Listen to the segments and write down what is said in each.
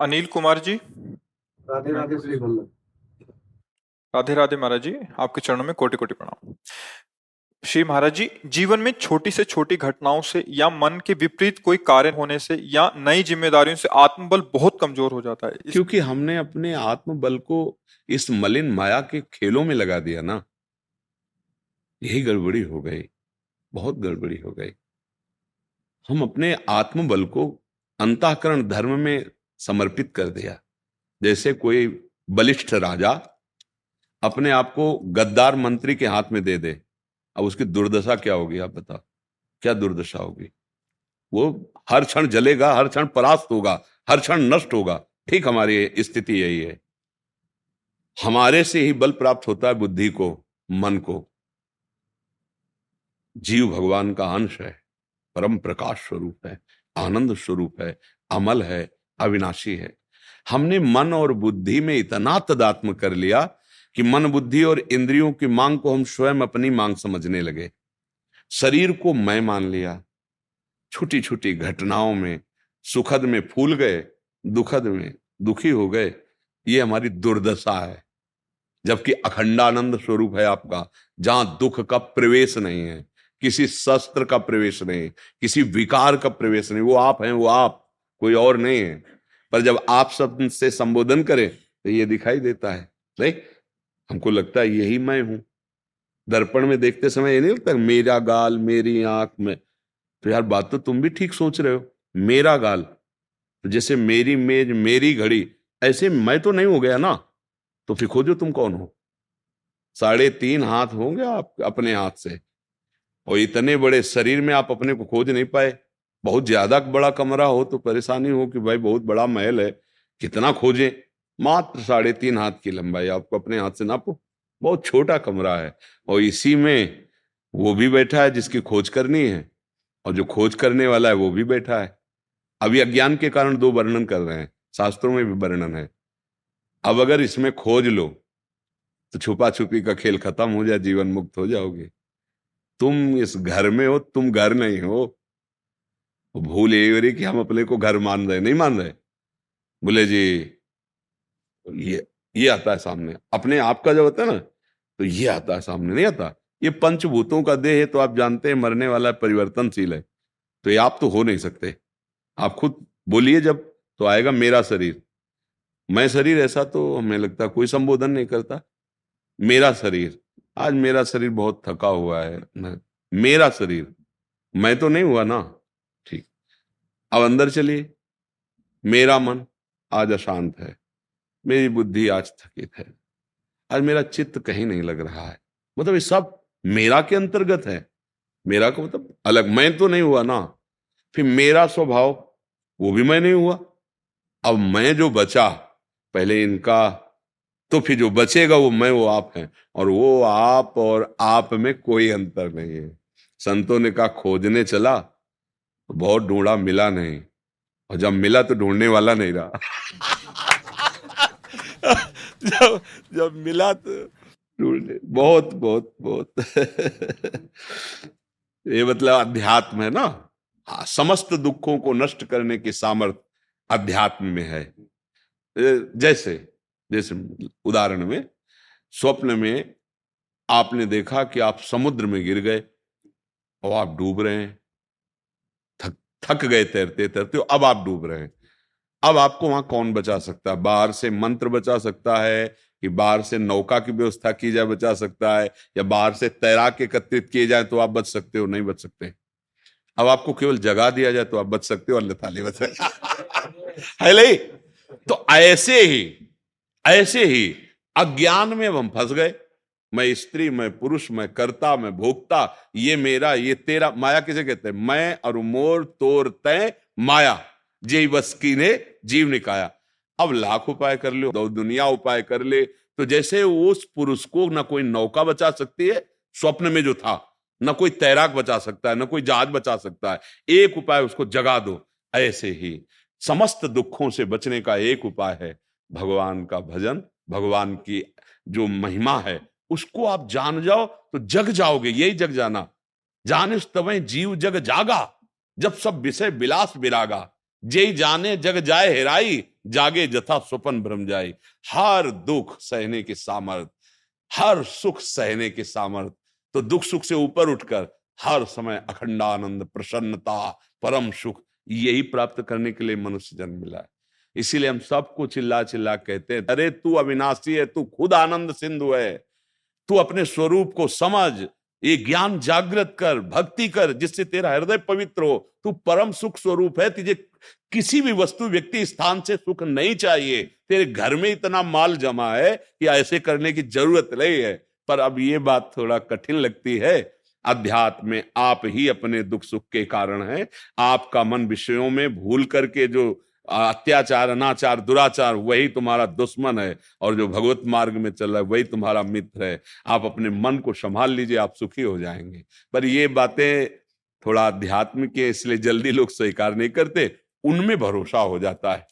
अनिल कुमार जी। राधे राधे श्री वल्लभ राधे राधे महाराज जी आपके चरणों में कोटि कोटि प्रणाम। श्री महाराज जी जीवन में छोटी से छोटी घटनाओं से या मन के विपरीत कोई कार्य होने से या नई जिम्मेदारियों से आत्मबल बहुत कमज़ोर हो जाता है। इस... क्योंकि हमने अपने आत्मबल को इस मलिन माया के खेलों में लगा दिया ना यही गड़बड़ी हो गई बहुत गड़बड़ी हो गई। हम अपने आत्मबल को अंतःकरण धर्म में समर्पित कर दिया। जैसे कोई बलिष्ठ राजा अपने आप को गद्दार मंत्री के हाथ में दे दे, अब उसकी दुर्दशा क्या होगी आप बताओ? क्या दुर्दशा होगी? वो हर क्षण जलेगा, हर क्षण परास्त होगा, हर क्षण नष्ट होगा। ठीक हमारी स्थिति यही है। हमारे से ही बल प्राप्त होता है बुद्धि को, मन को। जीव भगवान का अंश है, परम प्रकाश स्वरूप है, आनंद स्वरूप है, अमल है अविनाशी है। हमने मन और बुद्धि में इतना तदात्म कर लिया कि मन बुद्धि और इंद्रियों की मांग को हम स्वयं अपनी मांग समझने लगे। शरीर को मैं मान लिया। छोटी छोटी घटनाओं में, सुखद में फूल गए, दुखद में दुखी हो गए, ये हमारी दुर्दशा है। जबकि अखंडानंद स्वरूप है आपका, जहाँ दुख का प्रवेश नहीं है, किसी शस्त्र का प्रवेश नहीं, किसी विकार का प्रवेश नहीं, वो आप हैं, वो आप। कोई और नहीं है। पर जब आप शब्द से संबोधन करें तो ये दिखाई देता है, नहीं? हमको लगता है यही मैं हूँ। दर्पण में देखते समय ये नहीं लगता मेरा गाल मेरी आँख में। तो यार बात तो तुम भी ठीक सोच रहे हो, मेरा गाल। तो जैसे मेरी मेज, मेरी घड़ी, ऐसे मैं तो नहीं हो गया ना। तो फिर खोजो तुम कौन हो? साढ़े तीन हाथ होंगे आप, अपने हाथ से। और इतने बड़े शरीर में आप अपने को खोज नहीं पाए। बहुत ज़्यादा बड़ा कमरा हो तो परेशानी हो कि भाई बहुत बड़ा महल है, कितना खोजें? मात्र साढ़े तीन हाथ की लंबाई, आपको अपने हाथ से नापो। बहुत छोटा कमरा है और इसी में वो भी बैठा है जिसकी खोज करनी है और जो खोज करने वाला है वो भी बैठा है। अभी अज्ञान के कारण दो वर्णन कर रहे हैं, शास्त्रों में भी वर्णन है। अब अगर इसमें खोज लो तो छुपा छुपी का खेल खत्म हो जाए, जीवन मुक्त हो जाओगे। तुम इस घर में हो, तुम घर नहीं हो भूल यही हो रही कि हम अपने को घर मान रहे नहीं मान रहे। बोले, जी, ये ये आता है सामने। अपने आप का जब होता है ना तो ये आता है सामने, नहीं आता। ये पंचभूतों का देह है तो आप जानते हैं मरने वाला परिवर्तनशील है। तो ये आप तो हो नहीं सकते। आप खुद बोलिए जब तो आएगा मेरा शरीर। मैं शरीर ऐसा तो हमें लगता कोई संबोधन नहीं करता। मेरा शरीर, आज मेरा शरीर बहुत थका हुआ है मेरा शरीर, मैं तो नहीं हुआ ना। अब अंदर चलिए। मेरा मन आज अशांत है। मेरी बुद्धि आज थकित है। आज मेरा चित्त कहीं नहीं लग रहा है। मतलब ये सब मेरा के अंतर्गत है। मेरा को मतलब अलग मैं तो नहीं हुआ ना। फिर मेरा स्वभाव, वो भी मैं नहीं हुआ। अब मैं जो बचा, पहले इनका तो फिर जो बचेगा वो मैं, वो आप हैं। और वो आप और आप में कोई अंतर नहीं है। संतों ने कहा, खोजने चला तो बहुत ढूंढा मिला नहीं। और जब मिला तो ढूँढने वाला नहीं रहा। जब जब मिला तो ढूँढने बहुत बहुत बहुत। ये मतलब अध्यात्म है ना? समस्त दुखों को नष्ट करने की सामर्थ्य अध्यात्म में है। जैसे जैसे उदाहरण में स्वप्न में आपने देखा कि आप समुद्र में गिर गए और आप डूब रहे हैं। थक गए तैरते तैरते हो, अब आप डूब रहे हैं। अब आपको वहाँ कौन बचा सकता? है बाहर से मंत्र बचा सकता है कि बाहर से नौका की व्यवस्था की जाए, बचा सकता है, या बाहर से तैराक एकत्रित किए जाए तो आप बच सकते हो, नहीं बच सकते। अब आपको केवल जगा दिया जाए तो आप बच सकते हो, अन्यथा नहीं बच सकते। है नहीं? तो ऐसे ही ऐसे ही अज्ञान में हम फंस गए। मैं स्त्री, मैं पुरुष, मैं कर्ता, मैं भोक्ता, ये मेरा, ये तेरा, माया किसे कहते हैं? मैं और मोर तोर तय माया, जे बस की ने जीव निकाया। अब लाख उपाय कर लो दो दुनिया उपाय कर ले तो जैसे उस पुरुष को ना कोई नौका बचा सकती है, स्वप्न में जो था, ना कोई तैराक बचा सकता है, न कोई जहाज़ बचा सकता है, एक उपाय उसको जगा दो, ऐसे ही। समस्त दुखों से बचने का एक उपाय है, भगवान का भजन, भगवान की जो महिमा है उसको आप जान जाओ तो जग जाओगे, यही जग जाना। जाने तब जीव जग जागा, जब सब विषय विलास विरागा। जय जाने जग जाए हेराई, जागे जथा स्वपन भ्रम जाए हर दुख सहने के सामर्थ, हर सुख सहने के सामर्थ। तो दुख सुख से ऊपर उठकर, हर समय अखंडानंद प्रसन्नता, परम सुख, यही प्राप्त करने के लिए मनुष्य जन्म मिला है। इसीलिए हम सबको चिल्ला चिल्ला कहते हैं, अरे तू अविनाशी है, तू खुद आनंद सिंधु है। तू अपने स्वरूप को समझ, ये ज्ञान जागृत कर, भक्ति कर, जिससे तेरा हृदय पवित्र हो। तू परम सुख स्वरूप है, तुझे किसी भी वस्तु, व्यक्ति, स्थान से सुख नहीं चाहिए। तेरे घर में इतना माल जमा है कि ऐसे करने की ज़रूरत नहीं है। पर अब ये बात थोड़ा कठिन लगती है। अध्यात्म में आप ही अपने दुख सुख के कारण है। आपका मन विषयों में भूल करके जो अत्याचार, अनाचार, दुराचार, वही तुम्हारा दुश्मन है और जो भगवत मार्ग में चल रहा है, वही तुम्हारा मित्र है। आप अपने मन को संभाल लीजिए, आप सुखी हो जाएँगे। पर ये बातें थोड़ा अध्यात्म के इसलिए जल्दी लोग स्वीकार नहीं करते। उनमें भरोसा हो जाता है।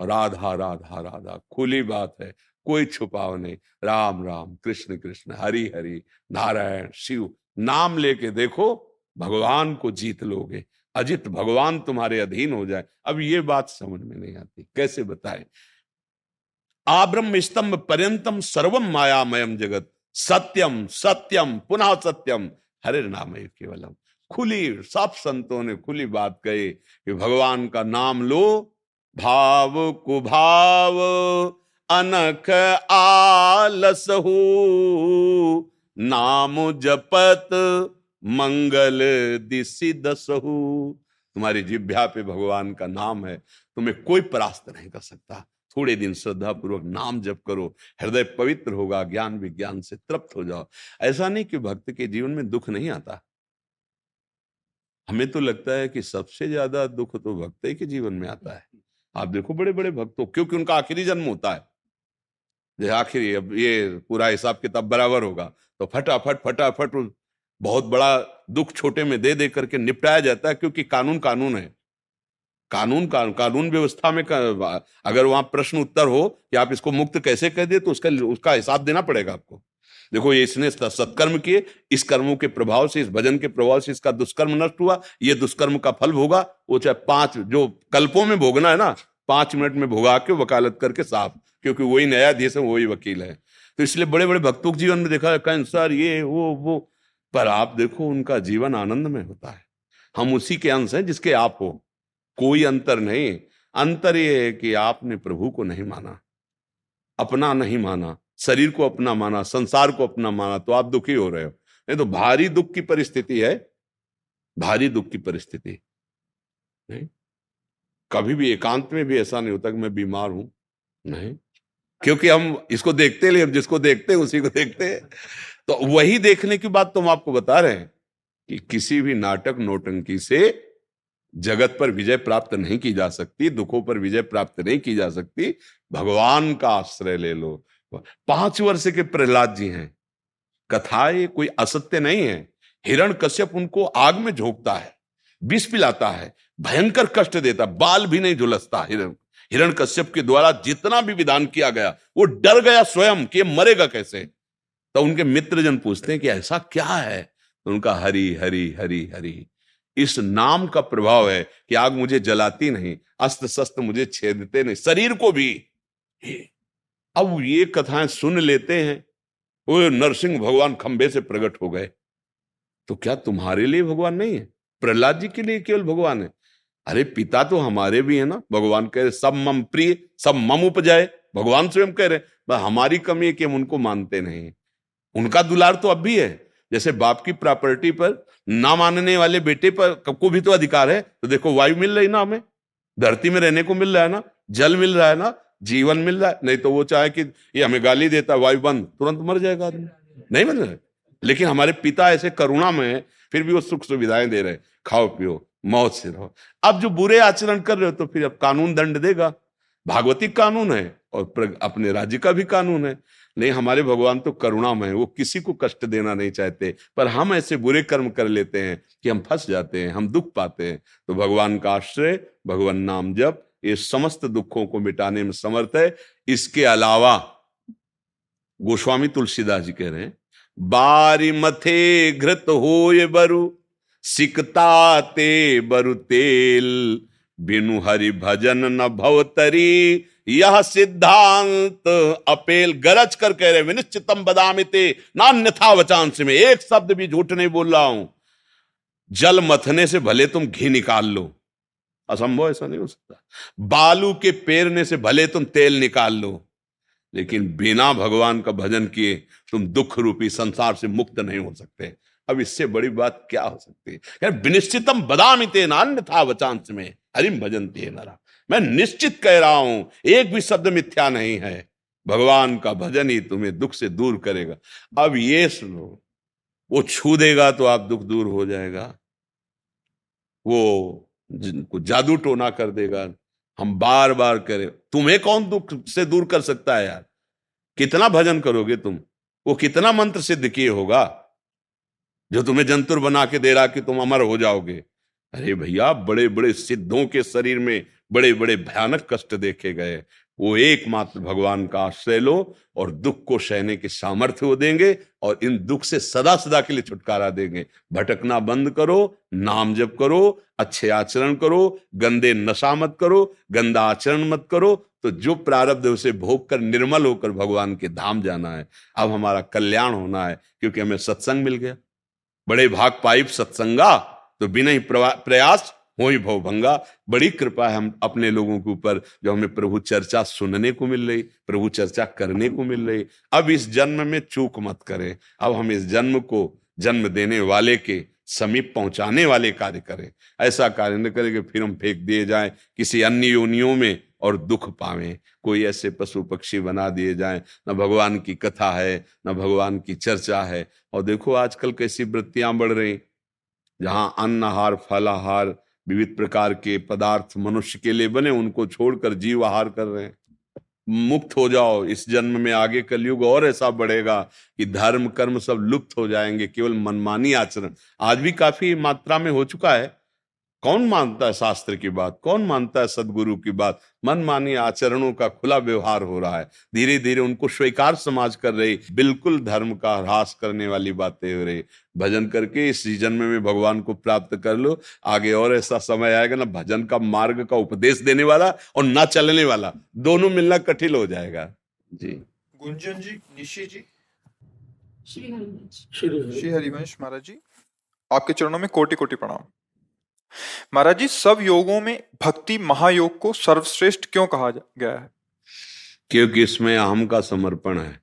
राधा राधा राधा, खुली बात है, कोई छुपाव नहीं। राम राम, कृष्ण कृष्ण, हरि हरि, नारायण, शिव, नाम लेके देखो, भगवान को जीत लोगे। अजित, भगवान तुम्हारे अधीन हो जाए। अब ये बात समझ में नहीं आती। कैसे बताए? आब्रह्म स्तंभ पर्यंतम सर्वम मायामयम जगत। सत्यम सत्यम पुनः सत्यम हरे नाम केवलम खुली, सब संतों ने खुली बात कही कि भगवान का नाम लो, भाव कुभाव, अनख आलस हो। नाम जपत मंगल दिशी दसहु तुम्हारी जिभ्या पे भगवान का नाम है। तुम्हें कोई परास्त नहीं कर सकता। थोड़े दिन श्रद्धा पूर्वक नाम जप करो। हृदय पवित्र होगा, ज्ञान विज्ञान से तृप्त हो जाओ। ऐसा नहीं कि भक्त के जीवन में दुख नहीं आता। हमें तो लगता है कि सबसे ज़्यादा दुख तो भक्त के जीवन में आता है। आप देखो बड़े बड़े भक्तों, क्योंकि उनका आखिरी जन्म होता है। जो आखिरी, अब ये पूरा हिसाब किताब बराबर होगा। तो फटाफट फटाफट बहुत बड़ा दुख छोटे में दे दे करके निपटाया जाता है क्योंकि कानून कानून है। कानून कानून व्यवस्था में का, अगर वहाँ प्रश्न उत्तर हो कि आप इसको मुक्त कैसे कह दिए तो उसका उसका हिसाब देना पड़ेगा आपको। देखो ये इसने सत्कर्म किए इस कर्मों के प्रभाव से इस भजन के प्रभाव से इसका दुष्कर्म नष्ट हुआ ये दुष्कर्म का फल भोगा वो चाहे पाँच जो कल्पों में भोगना है ना पाँच मिनट में भोगा के वकालत करके साफ़ क्योंकि वही न्यायाधीश है वही वकील है। तो इसलिए बड़े बड़े भक्तों के जीवन में देखा कैंसर ये वो वो पर आप देखो उनका जीवन आनंद में होता है। हम उसी के अंश हैं जिसके आप हो। कोई अंतर नहीं। अंतर यह है कि आपने प्रभु को नहीं माना। अपना नहीं माना। शरीर को अपना माना, संसार को अपना माना तो आप दुखी हो रहे हो। नहीं तो भारी दुख की परिस्थिति है। भारी दुख की परिस्थिति। नहीं? कभी भी एकांत में भी ऐसा नहीं होता कि मैं बीमार हूँ। नहीं? क्योंकि हम इसको देखते लिए जिसको देखते हैं, उसी को देखते हैं। तो वही देखने की बात तो हम आपको बता रहे हैं कि किसी भी नाटक नोटंकी से जगत पर विजय प्राप्त नहीं की जा सकती, दुखों पर विजय प्राप्त नहीं की जा सकती, भगवान का आश्रय ले लो। पाँच वर्ष के प्रहलाद जी हैं। कथाएँ, कोई असत्य नहीं है। हिरण कश्यप उनको आग में झोंकता है, विष पिलाता है, भयंकर कष्ट देता बाल भी नहीं झुलसता हिरण। हिरण कश्यप के द्वारा जितना भी विधान किया गया, वो डर गया स्वयं कि मरेगा कैसे? तो उनके मित्र जन पूछते हैं कि ऐसा क्या है? तो उनका हरी हरी हरी हरी। इस नाम का प्रभाव है कि आग मुझे जलाती नहीं अस्त्र शस्त्र मुझे छेदते नहीं, शरीर को भी। अब ये कथाएँ सुन लेते हैं। वो नरसिंह भगवान खंबे से प्रकट हो गए। तो क्या तुम्हारे लिए भगवान नहीं है? प्रहलाद जी के लिए केवल भगवान है। अरे, पिता तो हमारे भी है ना। भगवान कह रहे, सब मम प्रिय, सब मम उपजाए। भगवान स्वयं कह रहे हमारी कमी है कि हम उनको मानते नहीं उनका दुलार तो अब भी है। जैसे बाप की प्रॉपर्टी पर ना मानने वाले बेटे पर को भी तो अधिकार है। तो देखो, वायु मिल रही ना हमें। धरती में रहने को मिल रहा है ना। जल मिल रहा है ना। जीवन मिल रहा है। नहीं तो वो चाहे कि ये हमें गाली देता, वायु बंद, तुरंत मर जाएगा आदमी। नहीं मर रहा लेकिन हमारे पिता ऐसे करुणा में है, फिर भी वो सुख सुविधाएँ दे रहे हैं। खाओ, पियो मौत से रहो। अब जो बुरे आचरण कर रहे हो तो फिर अब कानून दंड देगा। भागवतिक कानून है। और अपने राज्य का भी कानून है। नहीं, हमारे भगवान तो करुणामय वो किसी को कष्ट देना नहीं चाहते, पर हम ऐसे बुरे कर्म कर लेते हैं कि हम फंस जाते हैं, हम दुख पाते हैं। तो भगवान का आश्रय, भगवान नाम जब ये समस्त दुखों को मिटाने में समर्थ है। इसके अलावा, गोस्वामी तुलसीदास जी कह रहे हैं, बारी मथे घृत हो ये बरु, सिकता ते बरु तेल, बिनु हरि भजन न भवतरी यह सिद्धांत अपेल गरज कर कह रहे विनिश्चितम बदामिते नान्यथा वचांश में, एक शब्द भी झूठ नहीं बोल रहा हूँ। जल मथने से भले तुम घी निकाल लो। असंभव ऐसा नहीं हो सकता। बालू के पेरने से भले तुम तेल निकाल लो, लेकिन बिना भगवान का भजन किए तुम दुख रूपी संसार से मुक्त नहीं हो सकते। अब इससे बड़ी बात क्या हो सकती है? विनिश्चितम बदामिते नान्यथा वचांश में, हरिम भजन ते, नरा। मैं निश्चित कह रहा हूँ, एक भी शब्द मिथ्या नहीं है। भगवान का भजन ही तुम्हें दुख से दूर करेगा। अब ये सुनो, वो छू देगा तो आप दुख दूर हो जाएगा। वो जिनको जादू टोना कर देगा। हम बार बार करें, तुम्हें कौन दुख से दूर कर सकता है यार? कितना भजन करोगे तुम? वो कितना मंत्र सिद्ध किए होगा? जो तुम्हें जंतुर बना के दे रहा कि तुम अमर हो जाओगे। अरे भैया बड़े बड़े सिद्धों के शरीर में बड़े बड़े भयानक कष्ट देखे गए। वो एकमात्र भगवान का आश्रय लो और दुख को सहने के सामर्थ्य वो देंगे और इन दुख से सदा सदा के लिए छुटकारा देंगे। भटकना बंद करो, नाम जप करो, अच्छे आचरण करो, गंदे नशा मत करो, गंदा आचरण मत करो तो जो प्रारब्ध उसे भोग कर निर्मल होकर भगवान के धाम जाना है। अब हमारा कल्याण होना है, क्योंकि हमें सत्संग मिल गया। बड़े भाग पाइप सत्संगा तो बिना ही प्रयास, हो ही भंगा। बड़ी कृपा है हम अपने लोगों के ऊपर, जो हमें प्रभु चर्चा सुनने को मिल रही, प्रभु चर्चा करने को मिल रही। अब इस जन्म में चूक मत करें। अब हम इस जन्म को जन्म देने वाले के समीप पहुँचाने वाले कार्य करें। ऐसा कार्य न करें कि फिर हम फेंक दिए जाए, किसी अन्य योनियों में और दुख पावे। कोई ऐसे पशु पक्षी बना दिए जाए। न भगवान की कथा है, न भगवान की चर्चा है। और देखो आजकल कैसी वृत्तियाँ बढ़ रही। जहाँ अन्न अन्नहार, फलाहार, विविध प्रकार के पदार्थ मनुष्य के लिए बने, उनको छोड़कर जीव आहार कर रहे हैं। मुक्त हो जाओ, इस जन्म में आगे कलयुग और ऐसा बढ़ेगा कि धर्म, कर्म सब लुप्त हो जाएँगे, केवल मनमानी आचरण। आज भी काफ़ी मात्रा में हो चुका है कौन मानता है शास्त्र की बात? कौन मानता है सदगुरु की बात? मन मानी आचरणों का खुला व्यवहार हो रहा है। धीरे धीरे उनको स्वीकार समाज कर रही बिल्कुल धर्म का ह्रास करने वाली बातें हो रही। भजन करके इस सीज़न में भगवान को प्राप्त कर लो। आगे और ऐसा समय आएगा ना भजन का मार्ग का उपदेश देने वाला और ना चलने वाला दोनों मिलना कठिन हो जाएगा। जी। गुंजन जी निशी जी। श्री हरिवंश। महाराज जी आपके चरणों में कोटि कोटि प्रणाम। महाराज जी, सब योगों में भक्ति महायोग को सर्वश्रेष्ठ क्यों कहा गया है? क्योंकि इसमें अहम का समर्पण है।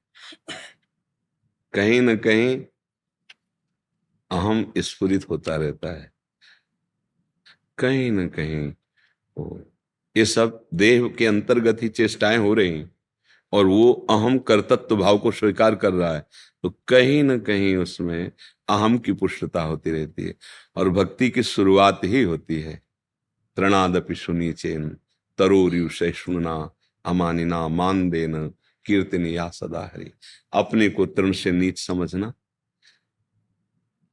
कहीं न कहीं अहम स्फुरित होता रहता है। कहीं न कहीं ये सब देह के अंतर्गत ही चेष्टाएँ हो रही और वो अहम कर्तत्व भाव को स्वीकार कर रहा है तो कहीं ना कहीं उसमें अहम की पुष्टता होती रहती है और भक्ति की शुरुआत ही होती है। तृणादपि सुनी चेन सहिष्णुना अमानिना मान देना कीर्तन या सदा हरि अपने को तृण से नीच समझना,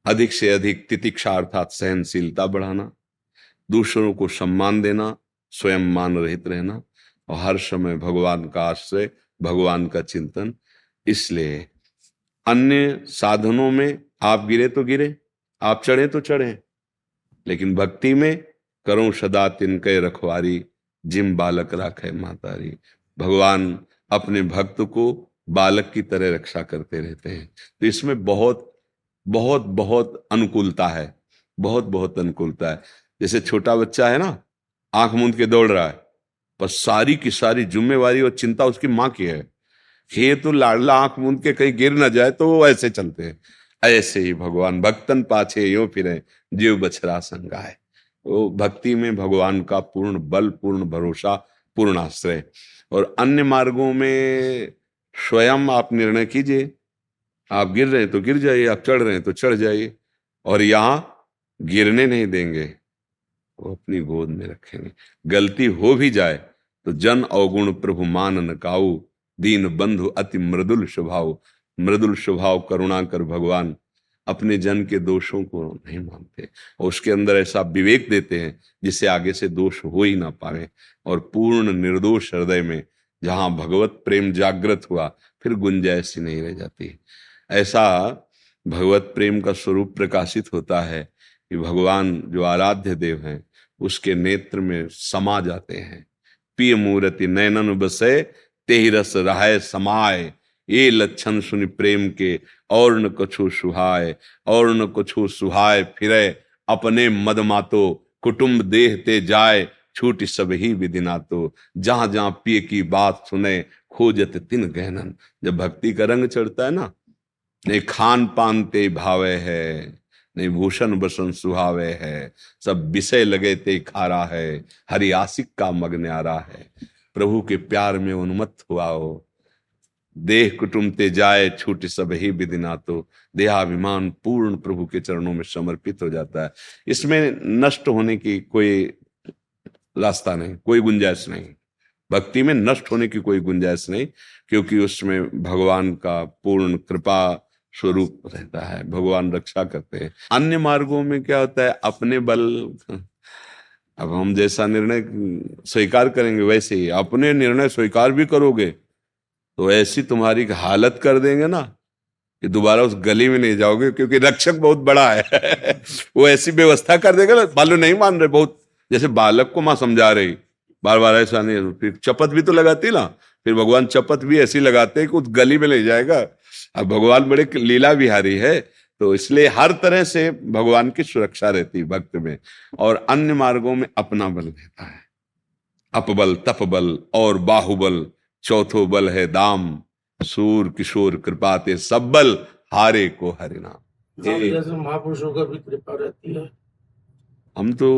अधिक से अधिक तितिक्षा अर्थात सहनशीलता बढ़ाना, दूसरों को सम्मान देना, स्वयं मान रहित रहना और हर समय भगवान का आश्रय भगवान का चिंतन। इसलिए अन्य साधनों में आप गिरे तो गिरे, आप चढ़े तो चढ़े, लेकिन भक्ति में करो सदा तिनके रखवारी, जिम बालक राखे मातारी। भगवान अपने भक्त को बालक की तरह रक्षा करते रहते हैं। तो इसमें बहुत बहुत बहुत अनुकूलता है, बहुत बहुत अनुकूलता है। जैसे छोटा बच्चा है ना, आँख मूंद के दौड़ रहा है पर सारी की सारी जिम्मेवारी और चिंता उसकी माँ की है। ये तो लाडला, आँख मूंद के कहीं गिर ना जाए तो वो ऐसे चलते हैं। ऐसे ही भगवान भक्तन पाछे यो फिरे, जीव बछरा संगाए। वो भक्ति में भगवान का पूर्ण बल, पूर्ण भरोसा, पूर्ण आश्रय। और अन्य मार्गों में स्वयं आप निर्णय कीजिए। आप गिर रहे हैं तो गिर जाइए, आप चढ़ रहे हैं तो चढ़ जाइए। और यहाँ गिरने नहीं देंगे, वो अपनी गोद में रखेंगे। गलती हो भी जाए तो जन अवगुण प्रभु मान नकाऊ दीन बंधु अति मृदुल स्वभाव। मृदुल स्वभाव करुणा कर भगवान। अपने जन के दोषों को नहीं मानते और उसके अंदर ऐसा विवेक देते हैं जिससे आगे से दोष हो ही ना पाए और पूर्ण निर्दोष हृदय में जहाँ भगवत प्रेम जागृत हुआ, फिर गुंजाइश ही नहीं रह जाती। ऐसा भगवत प्रेम का स्वरूप प्रकाशित होता है कि भगवान जो आराध्य देव हैं, उसके नेत्र में समा जाते हैं। पिय मूर्ति नैनन बसे ते रस समाय। ये लक्षण सुनि प्रेम के, और न कछु सुहाय। और न कछु सुहाय फिरे, अपने मदमातो कुटुंब देह ते जाए छूट सब ही विदिना तो जहाँ जहाँ पिय की बात सुने, खोजत तिन गहनन। जब भक्ति का रंग चढ़ता है ना नहीं खान पान ते भावे है। नहीं भूषण बसन सुहावे है। सब विषय लगे ते खारा है। हरि आसिक का मग्न आ रहा है। प्रभु के प्यार में उन्मत्त हुआ हो देह कुटुंब ते जाए, छूट सब ही विदिना तो देहाभिमान पूर्ण प्रभु के चरणों में समर्पित हो जाता है। इसमें नष्ट होने की कोई रास्ता नहीं, कोई गुंजाइश नहीं। भक्ति में नष्ट होने की कोई गुंजाइश नहीं, क्योंकि उसमें भगवान का पूर्ण कृपा स्वरूप रहता है, भगवान रक्षा करते हैं। अन्य मार्गों में क्या होता है, अपने बल, अब हम जैसा निर्णय स्वीकार करेंगे वैसे ही, अपने निर्णय स्वीकार भी करोगे तो ऐसी तुम्हारी हालत कर देंगे ना, कि दोबारा उस गली में नहीं जाओगे, क्योंकि रक्षक बहुत बड़ा है। वो ऐसी व्यवस्था कर देगा ना, बालू नहीं मान रहे बहुत, जैसे बालक को माँ समझा रही। बार बार ऐसा नहीं, फिर चपत भी तो लगाती ना, फिर भगवान चपत भी ऐसी लगाते कि उस गली में ले जाएगा। अब भगवान बड़े लीला बिहारी है तो इसलिए हर तरह से भगवान की सुरक्षा रहती भक्त में और अन्य मार्गों में अपना बल रहता है। अपबल तपबल और बाहुबल चौथो बल है दाम सूर किशोर कृपा ते सब बल हारे को हरिनाम जैसे महापुरुषों का भी कृपा रहती है। हम तो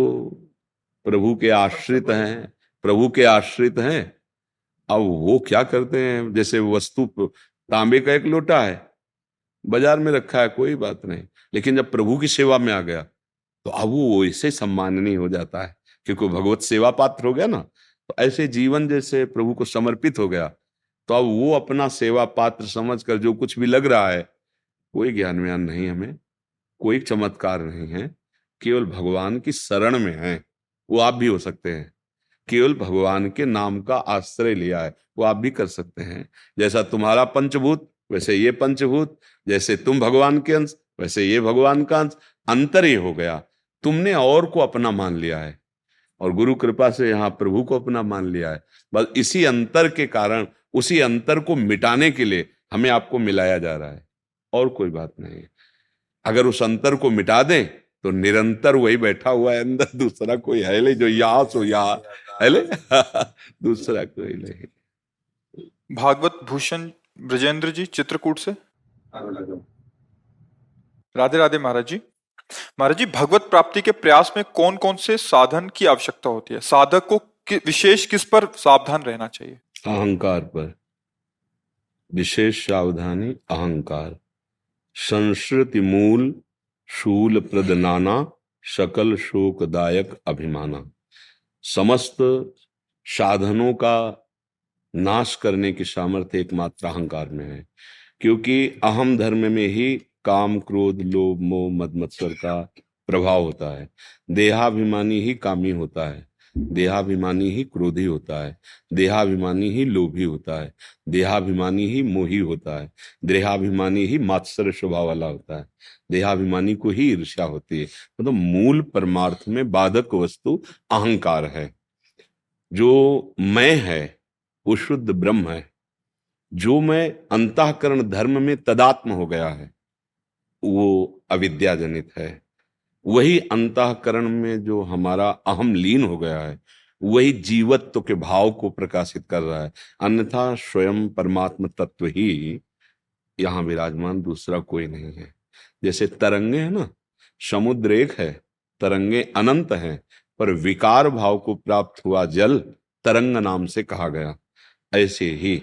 प्रभु के आश्रित हैं प्रभु के आश्रित हैं। अब वो क्या करते हैं? जैसे वस्तु तांबे का एक लोटा है। बाज़ार में रखा है, कोई बात नहीं। लेकिन जब प्रभु की सेवा में आ गया तो अब वो ऐसे सम्माननीय हो जाता है, क्योंकि भगवत सेवा पात्र हो गया ना। तो ऐसे जीवन जैसे प्रभु को समर्पित हो गया तो अब वो अपना सेवा पात्र समझ कर जो कुछ भी लग रहा है, कोई ज्ञान व्यान नहीं हमें, कोई चमत्कार नहीं है, केवल भगवान की शरण में है। वो आप भी हो सकते हैं। केवल भगवान के नाम का आश्रय लिया है, वो आप भी कर सकते हैं। जैसा तुम्हारा पंचभूत, वैसे ये पंचभूत, जैसे तुम भगवान के अंश, वैसे ये भगवान का अंश, अंतर ही हो गया। तुमने और को अपना मान लिया है, और गुरु कृपा से यहाँ प्रभु को अपना मान लिया है। बस इसी अंतर के कारण, उसी अंतर को मिटाने के लिए हमें आपको मिलाया जा रहा है, और कोई बात नहीं। है अगर उस अंतर को मिटा दें तो निरंतर वही बैठा हुआ है अंदर दूसरा कोई है नहीं जो यहाँ सो यहाँ है ले दूसरा कोई नहीं। भागवत भूषण ब्रजेंद्र जी चित्रकूट से। राधे राधे महाराज जी। महाराज जी भगवत प्राप्ति के प्रयास में कौन कौन से साधन की आवश्यकता होती है? साधक को कि, विशेष किस पर सावधान रहना चाहिए? अहंकार पर। विशेष सावधानी अहंकार। संस्कृति मूल शूल प्रदनाना सकल शोकदायक अभिमाना। समस्त साधनों का नाश करने की सामर्थ्य एकमात्र अहंकार में है, क्योंकि अहम धर्म में ही काम, क्रोध, लोभ, मोह, मद, मत्सर का प्रभाव होता है। देहाभिमानी ही कामी होता है। देहाभिमानी ही क्रोधी होता है, देहाभिमानी ही लोभी होता है, देहाभिमानी ही मोही होता है, देहाभिमानी ही मात्सर स्वभाव वाला होता है, देहाभिमानी को ही ईर्ष्या होती है। मतलब तो मूल परमार्थ में बाधक वस्तु अहंकार है। जो मैं है, वो शुद्ध ब्रह्म है। जो मैं अंतकरण धर्म में तदात्म हो गया है, वो अविद्या जनित है। वही अंतकरण में जो हमारा अहम लीन हो गया है, वही जीवत्व के भाव को प्रकाशित कर रहा है। अन्यथा स्वयं परमात्म तत्व ही यहाँ विराजमान दूसरा कोई नहीं है। जैसे तरंगे है ना, समुद्र एक है, तरंगे अनंत है, पर विकार भाव को प्राप्त हुआ जल तरंग नाम से कहा गया। ऐसे ही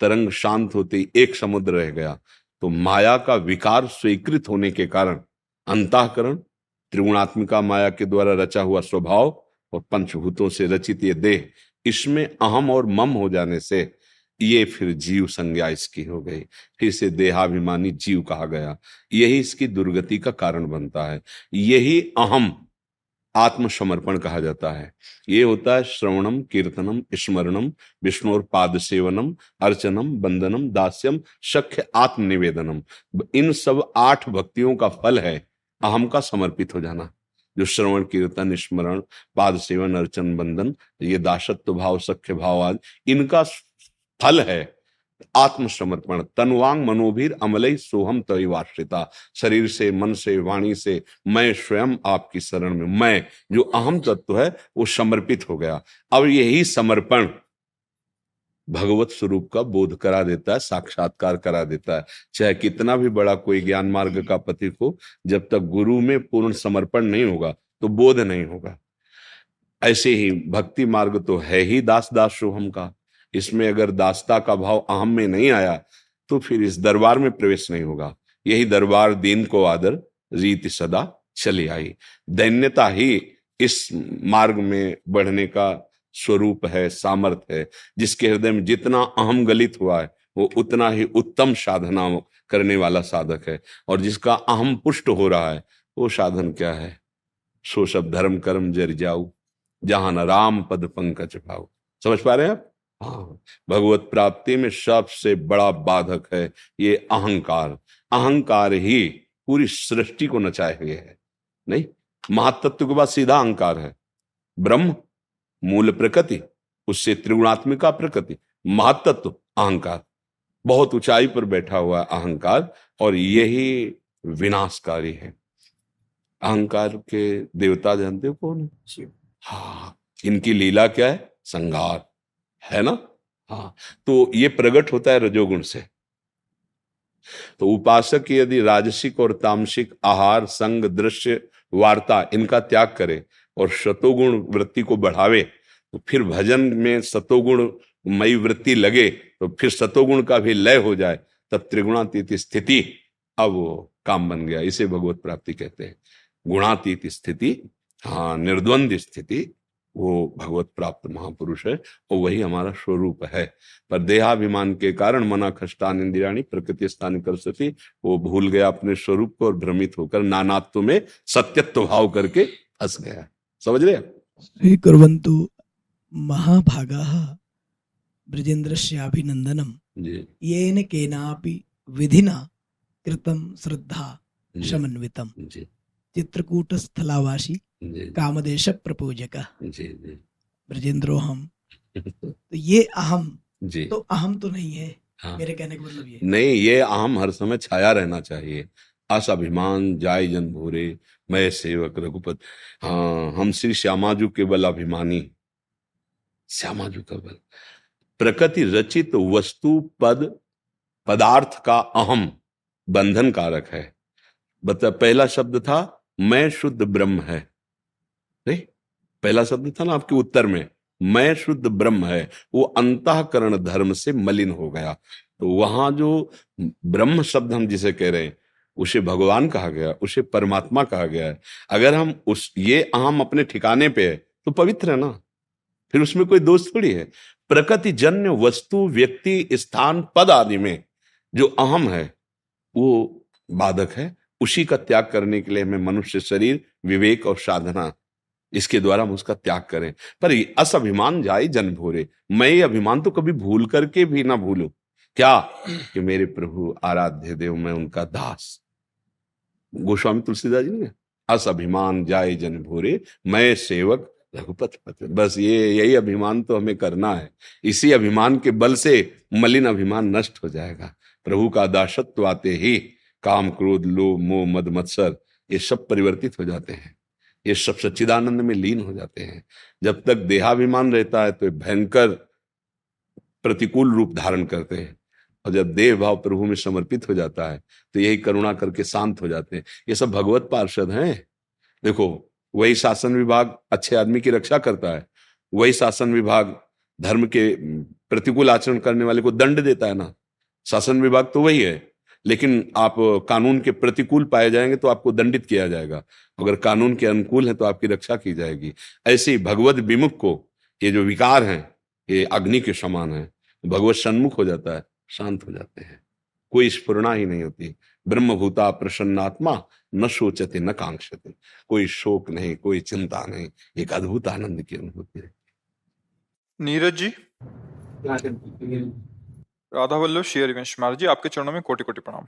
तरंग शांत होते एक समुद्र रह गया तो माया का विकार स्वीकृत होने के कारण अंताकरण त्रिगुणात्मिका माया के द्वारा रचा हुआ स्वभाव और पंचभूतों से रचित ये देह इसमें अहम और मम हो जाने से ये फिर जीव संज्ञा इसकी हो गई। फिर से देहाभिमानी जीव कहा गया। यही इसकी दुर्गति का कारण बनता है। यही अहम आत्मसमर्पण कहा जाता है। ये होता है श्रवणम, कीर्तनम, स्मरणम, विष्णु और पाद सेवनम, अर्चनम, बंदनम, दास्यम शख्य आत्मनिवेदनम। इन सब आठ भक्तियों का फल है। अहम का समर्पित हो जाना। जो श्रवण, कीर्तन, स्मरण, पाद सेवन, अर्चन, बंदन, ये दासत्व भाव, सख्य भाव आदि इनका फल है। आत्मसमर्पण, तनवांग मनोभीर, अमलई सोहम तयवाश्रिता शरीर से, मन से, वाणी से, मैं स्वयं आपकी शरण में मैं, जो अहम तत्व है, वो समर्पित हो गया। अब यही समर्पण। भगवत स्वरूप का बोध करा देता है, साक्षात्कार करा देता है। चाहे कितना भी बड़ा कोई ज्ञान मार्ग का पथिक हो, जब तक गुरु में पूर्ण समर्पण नहीं होगा तो बोध नहीं होगा। ऐसे ही भक्ति मार्ग तो है ही दास दास शोहम का। इसमें अगर दास्ता का भाव अहम में नहीं आया तो फिर इस दरबार में प्रवेश नहीं होगा। यही दरबार दीन को आदर, रीत सदा चली आई। दैन्यता ही इस मार्ग में बढ़ने का स्वरूप है सामर्थ्य है, जिसके हृदय में जितना अहम गलित हुआ है, वो उतना ही उत्तम साधना करने वाला साधक है। और जिसका अहम पुष्ट हो रहा है, वो साधन क्या है? सो सब धर्म कर्म जर जाऊ, जहाँ न राम पद पंकज पाऊ समझ पा रहे हैं आप? हाँ। भगवत प्राप्ति में सबसे बड़ा बाधक है ये अहंकार। अहंकार ही पूरी सृष्टि को नचाए हुए है, नहीं? महातत्व के बाद सीधा अहंकार है। ब्रह्म मूल प्रकृति उससे त्रिगुणात्मिका प्रकृति महातत्व अहंकार। बहुत ऊंचाई पर बैठा हुआ अहंकार और यही विनाशकारी है। अहंकार के देवता जानते हो कौन है? हाँ इनकी लीला क्या है? संगार। है ना? हाँ तो ये प्रकट होता है रजोगुण से। तो उपासक यदि राजसिक और तामसिक आहार संग दृश्य वार्ता इनका त्याग करे और शतोगुण वृत्ति को बढ़ावे तो फिर भजन में सतोगुण मई वृत्ति लगे तो फिर सतोगुण का भी लय हो जाए, तब त्रिगुणातीत स्थिति अब काम बन गया। इसे भगवत प्राप्ति कहते हैं। गुणातीत स्थिति हाँ निर्द्वंद स्थिति, वो भगवत प्राप्त महापुरुष है, और वही हमारा स्वरूप है। पर देहाभिमान के कारण मना खष्टान इंदिराणी प्रकृति स्थान कर सकी वो भूल गया अपने स्वरूप को और भ्रमित होकर नानात्व में सत्यत्व भाव करके फंस गया। समझ रहे स्वीकुर्वन्तु महाभागाः ब्रजेन्द्रस्याभिनन्दनं जी। येन केनापि विधिना कृतं श्रद्धा जी। समन्वितं जी। चित्रकूटस्थलावासी जी। कामदेश प्रपूजक ब्रजेंद्रो हम तो ये अहम। तो अहम तो नहीं है हाँ। मेरे कहने का मतलब ये नहीं ये अहम हर समय छाया रहना चाहिए। अस अभिमान जाय जन भूरे, मैं सेवक रघुपत। हाँ हम श्री श्यामाजू के बल अभिमानी। श्यामाजू का बल। प्रकृति रचित वस्तु, पद, पदार्थ का अहम बंधन कारक है। बता, पहला शब्द था, मैं शुद्ध ब्रह्म है। नहीं, पहला शब्द था ना आपके उत्तर में, मैं शुद्ध ब्रह्म है। वो अंतःकरण धर्म से मलिन हो गया। तो वहाँ जो ब्रह्म शब्द हम जिसे कह रहे हैं उसे भगवान कहा गया, उसे परमात्मा कहा गया है। अगर हम उस, ये अहम अपने ठिकाने पे है तो पवित्र है ना? फिर उसमें कोई दोष थोड़ी है। प्रकृति, जन्य वस्तु, व्यक्ति, स्थान, पद आदि में जो अहम है, वो बाधक है। उसी का त्याग करने के लिए हमें मनुष्य शरीर, विवेक और साधना, इसके द्वारा हम उसका त्याग करें। पर अस अभिमान जाए जन भोरे। मैं ये अभिमान तो कभी भूल करके भी ना भूलू। क्या कि मेरे प्रभु आराध्य देव, मैं उनका दास। गोस्वामी तुलसीदास जी ने अस अभिमान जाए जन भोरे, मैं सेवक रघुपत बस ये, यही अभिमान तो हमें करना है। इसी अभिमान के बल से मलिन अभिमान नष्ट हो जाएगा। प्रभु का दासत्व आते ही काम, क्रोध, लोभ, मोह, मद, मत्सर, ये सब परिवर्तित हो जाते हैं। ये सब सच्चिदानंद में लीन हो जाते हैं। जब तक देहाभिमान रहता है तो भयंकर प्रतिकूल रूप धारण करते हैं। और जब देह भाव प्रभु में समर्पित हो जाता है तो यही करुणा करके शांत हो जाते हैं। ये सब भगवत पार्षद हैं। देखो, वही शासन विभाग अच्छे आदमी की रक्षा करता है। वही शासन विभाग धर्म के प्रतिकूल आचरण करने वाले को दंड देता है ना। शासन विभाग तो वही है। लेकिन आप कानून के प्रतिकूल पाए जाएँगे तो आपको दंडित किया जाएगा। अगर कानून के अनुकूल है तो आपकी रक्षा की जाएगी। ऐसे ही भगवत विमुख को ये जो विकार हैं, ये अग्नि के समान है। भगवत सन्मुख हो जाता है। शांत हो जाते हैं। कोई स्फुरना ही नहीं होती। ब्रह्मभूता प्रसन्नात्मा न सोचते न कांक्षते। कोई शोक नहीं कोई चिंता नहीं। एक अद्भुत आनंद की अनुभूति है। नीरज जी। राधा वल्लभ श्री हरिवंश महाराज जी आपके चरणों में कोटि कोटि प्रणाम।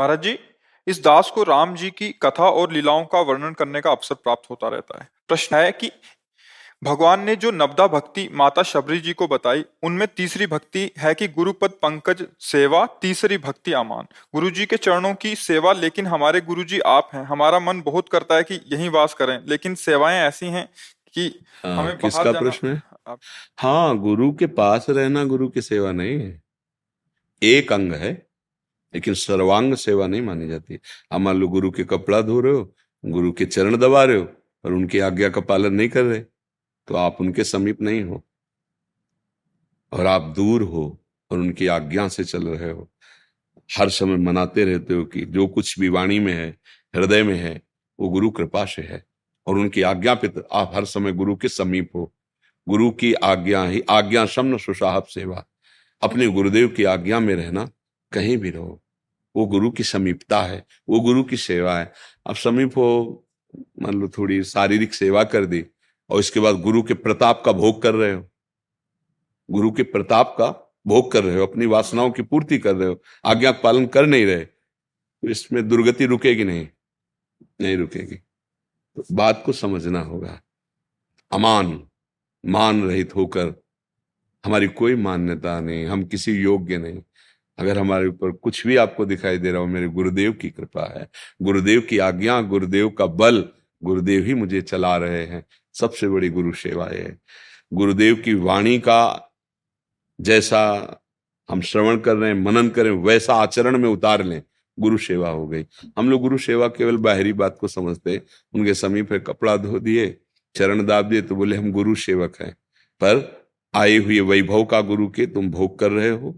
महाराज जी इस दास को राम जी की कथा और लीलाओं का वर्णन करने का अवसर प्राप्त होता रहता है। प्रश्न है कि भगवान ने जो नवदा भक्ति माता शबरी जी को बताई उनमें तीसरी भक्ति है कि गुरुपद पंकज सेवा तीसरी भक्ति आमान गुरु जी के चरणों की सेवा लेकिन हमारे गुरु जी आप हैं। हमारा मन बहुत करता है कि यहीं वास करें लेकिन सेवाएँ ऐसी हैं कि हाँ, हमें किसका प्रश्न है? हाँ गुरु के पास रहना गुरु की सेवा नहीं है। एक अंग है लेकिन सर्वांग सेवा नहीं मानी जाती। आप मान लो गुरु के कपड़ा धो रहे हो गुरु के चरण दबा रहे हो और उनकी आज्ञा का पालन नहीं कर रहे। तो आप उनके समीप नहीं हो। और आप दूर हो और उनकी आज्ञा से चल रहे हो। हर समय मनाते रहते हो कि जो कुछ भी वाणी में है, हृदय में है, वो गुरु कृपा से है। और उनकी आज्ञा पे आप हर समय गुरु के समीप हो। गुरु की आज्ञा ही आज्ञा शमन सुसाहब सेवा। अपने गुरुदेव की आज्ञा में रहना, कहीं भी रहो। वो गुरु की समीपता है, वो गुरु की सेवा है। अब समीप हो, मान लो थोड़ी शारीरिक सेवा कर दी और इसके बाद गुरु के प्रताप का भोग कर रहे हो। गुरु के प्रताप का भोग कर रहे हो, अपनी वासनाओं की पूर्ति कर रहे हो, आज्ञा पालन कर नहीं रहे तो इसमें दुर्गति रुकेगी नहीं नहीं रुकेगी। तो बात को समझना होगा। अमान, मान रहित होकर हमारी कोई मान्यता नहीं, हम किसी योग्य नहीं। अगर हमारे ऊपर कुछ भी आपको दिखाई दे रहा हो, मेरे गुरुदेव की कृपा है, गुरुदेव की आज्ञा, गुरुदेव का बल, गुरुदेव ही मुझे चला रहे हैं। सबसे बड़ी गुरु सेवा है। गुरुदेव की वाणी का जैसा हम श्रवण कर रहे हैं, मनन करें, वैसा आचरण में उतार लें, गुरु सेवा हो गई। हम लोग गुरु सेवा केवल बाहरी बात को समझते उनके समीप है कपड़ा धो दिए, चरण दाब दिए तो बोले, हम गुरु सेवक हैं। पर आए हुए वैभव का गुरु के तुम भोग कर रहे हो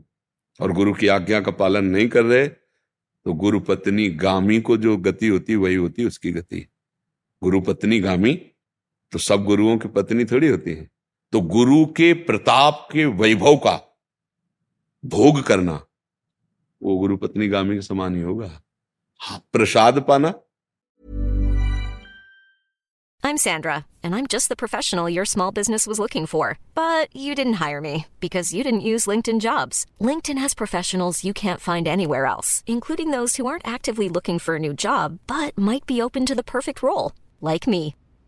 और गुरु की आज्ञा का पालन नहीं कर रहे तो गुरु पत्नी गामी को जो गति होती, वही होती उसकी गति। गुरु पत्नी गामी तो सब गुरुओं की पत्नी थोड़ी होती है तो गुरु के प्रताप के वैभव का भोग करना वो गुरु पत्नी गामी के समान ही होगा हाँ प्रसाद पाना I'm Sandra, and I'm just the professional your small business was looking for. But you didn't hire me because you didn't use LinkedIn jobs. LinkedIn has professionals you can't find anywhere else, including those who aren't actively looking for a new job but might be open to the perfect role, like me.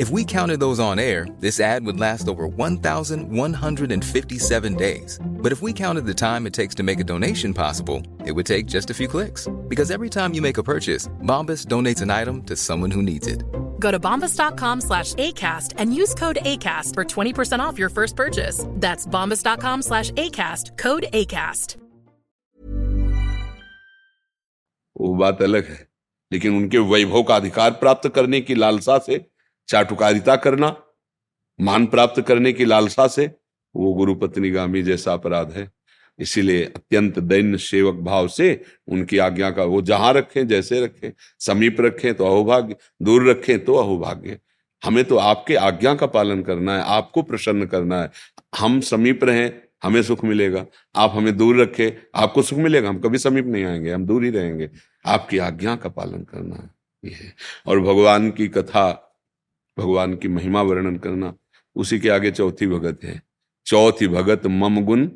If we counted those on air, this ad would last over 1,157 days. But if we counted the time it takes to make a donation possible, it would take just a few clicks. Because every time you make a purchase, Bombas donates an item to someone who needs it. Go to bombas.com slash ACAST and use code ACAST for 20% off your first purchase. That's bombas.com slash ACAST, code ACAST. वो बात अलग है लेकिन उनके वैभव का अधिकार प्राप्त करने की लालसा से चाटुकारिता करना, मान प्राप्त करने की लालसा से, वो गुरु पत्नी गामी जैसा अपराध है। इसीलिए अत्यंत दैन्य सेवक भाव से उनकी आज्ञा का वो जहाँ रखें, जैसे रखें, समीप रखें तो अहोभाग्य, दूर रखें तो अहोभाग्य। हमें तो आपके आज्ञा का पालन करना है, आपको प्रसन्न करना है। हम समीप रहें, हमें सुख मिलेगा। आप हमें दूर रखें, आपको सुख मिलेगा। हम कभी समीप नहीं आएँगे, हम दूर ही रहेंगे। आपकी आज्ञा का पालन करना है, ये और भगवान की कथा भगवान की महिमा वर्णन करना, उसी के आगे चौथी भगत है। चौथी भगत मम गुण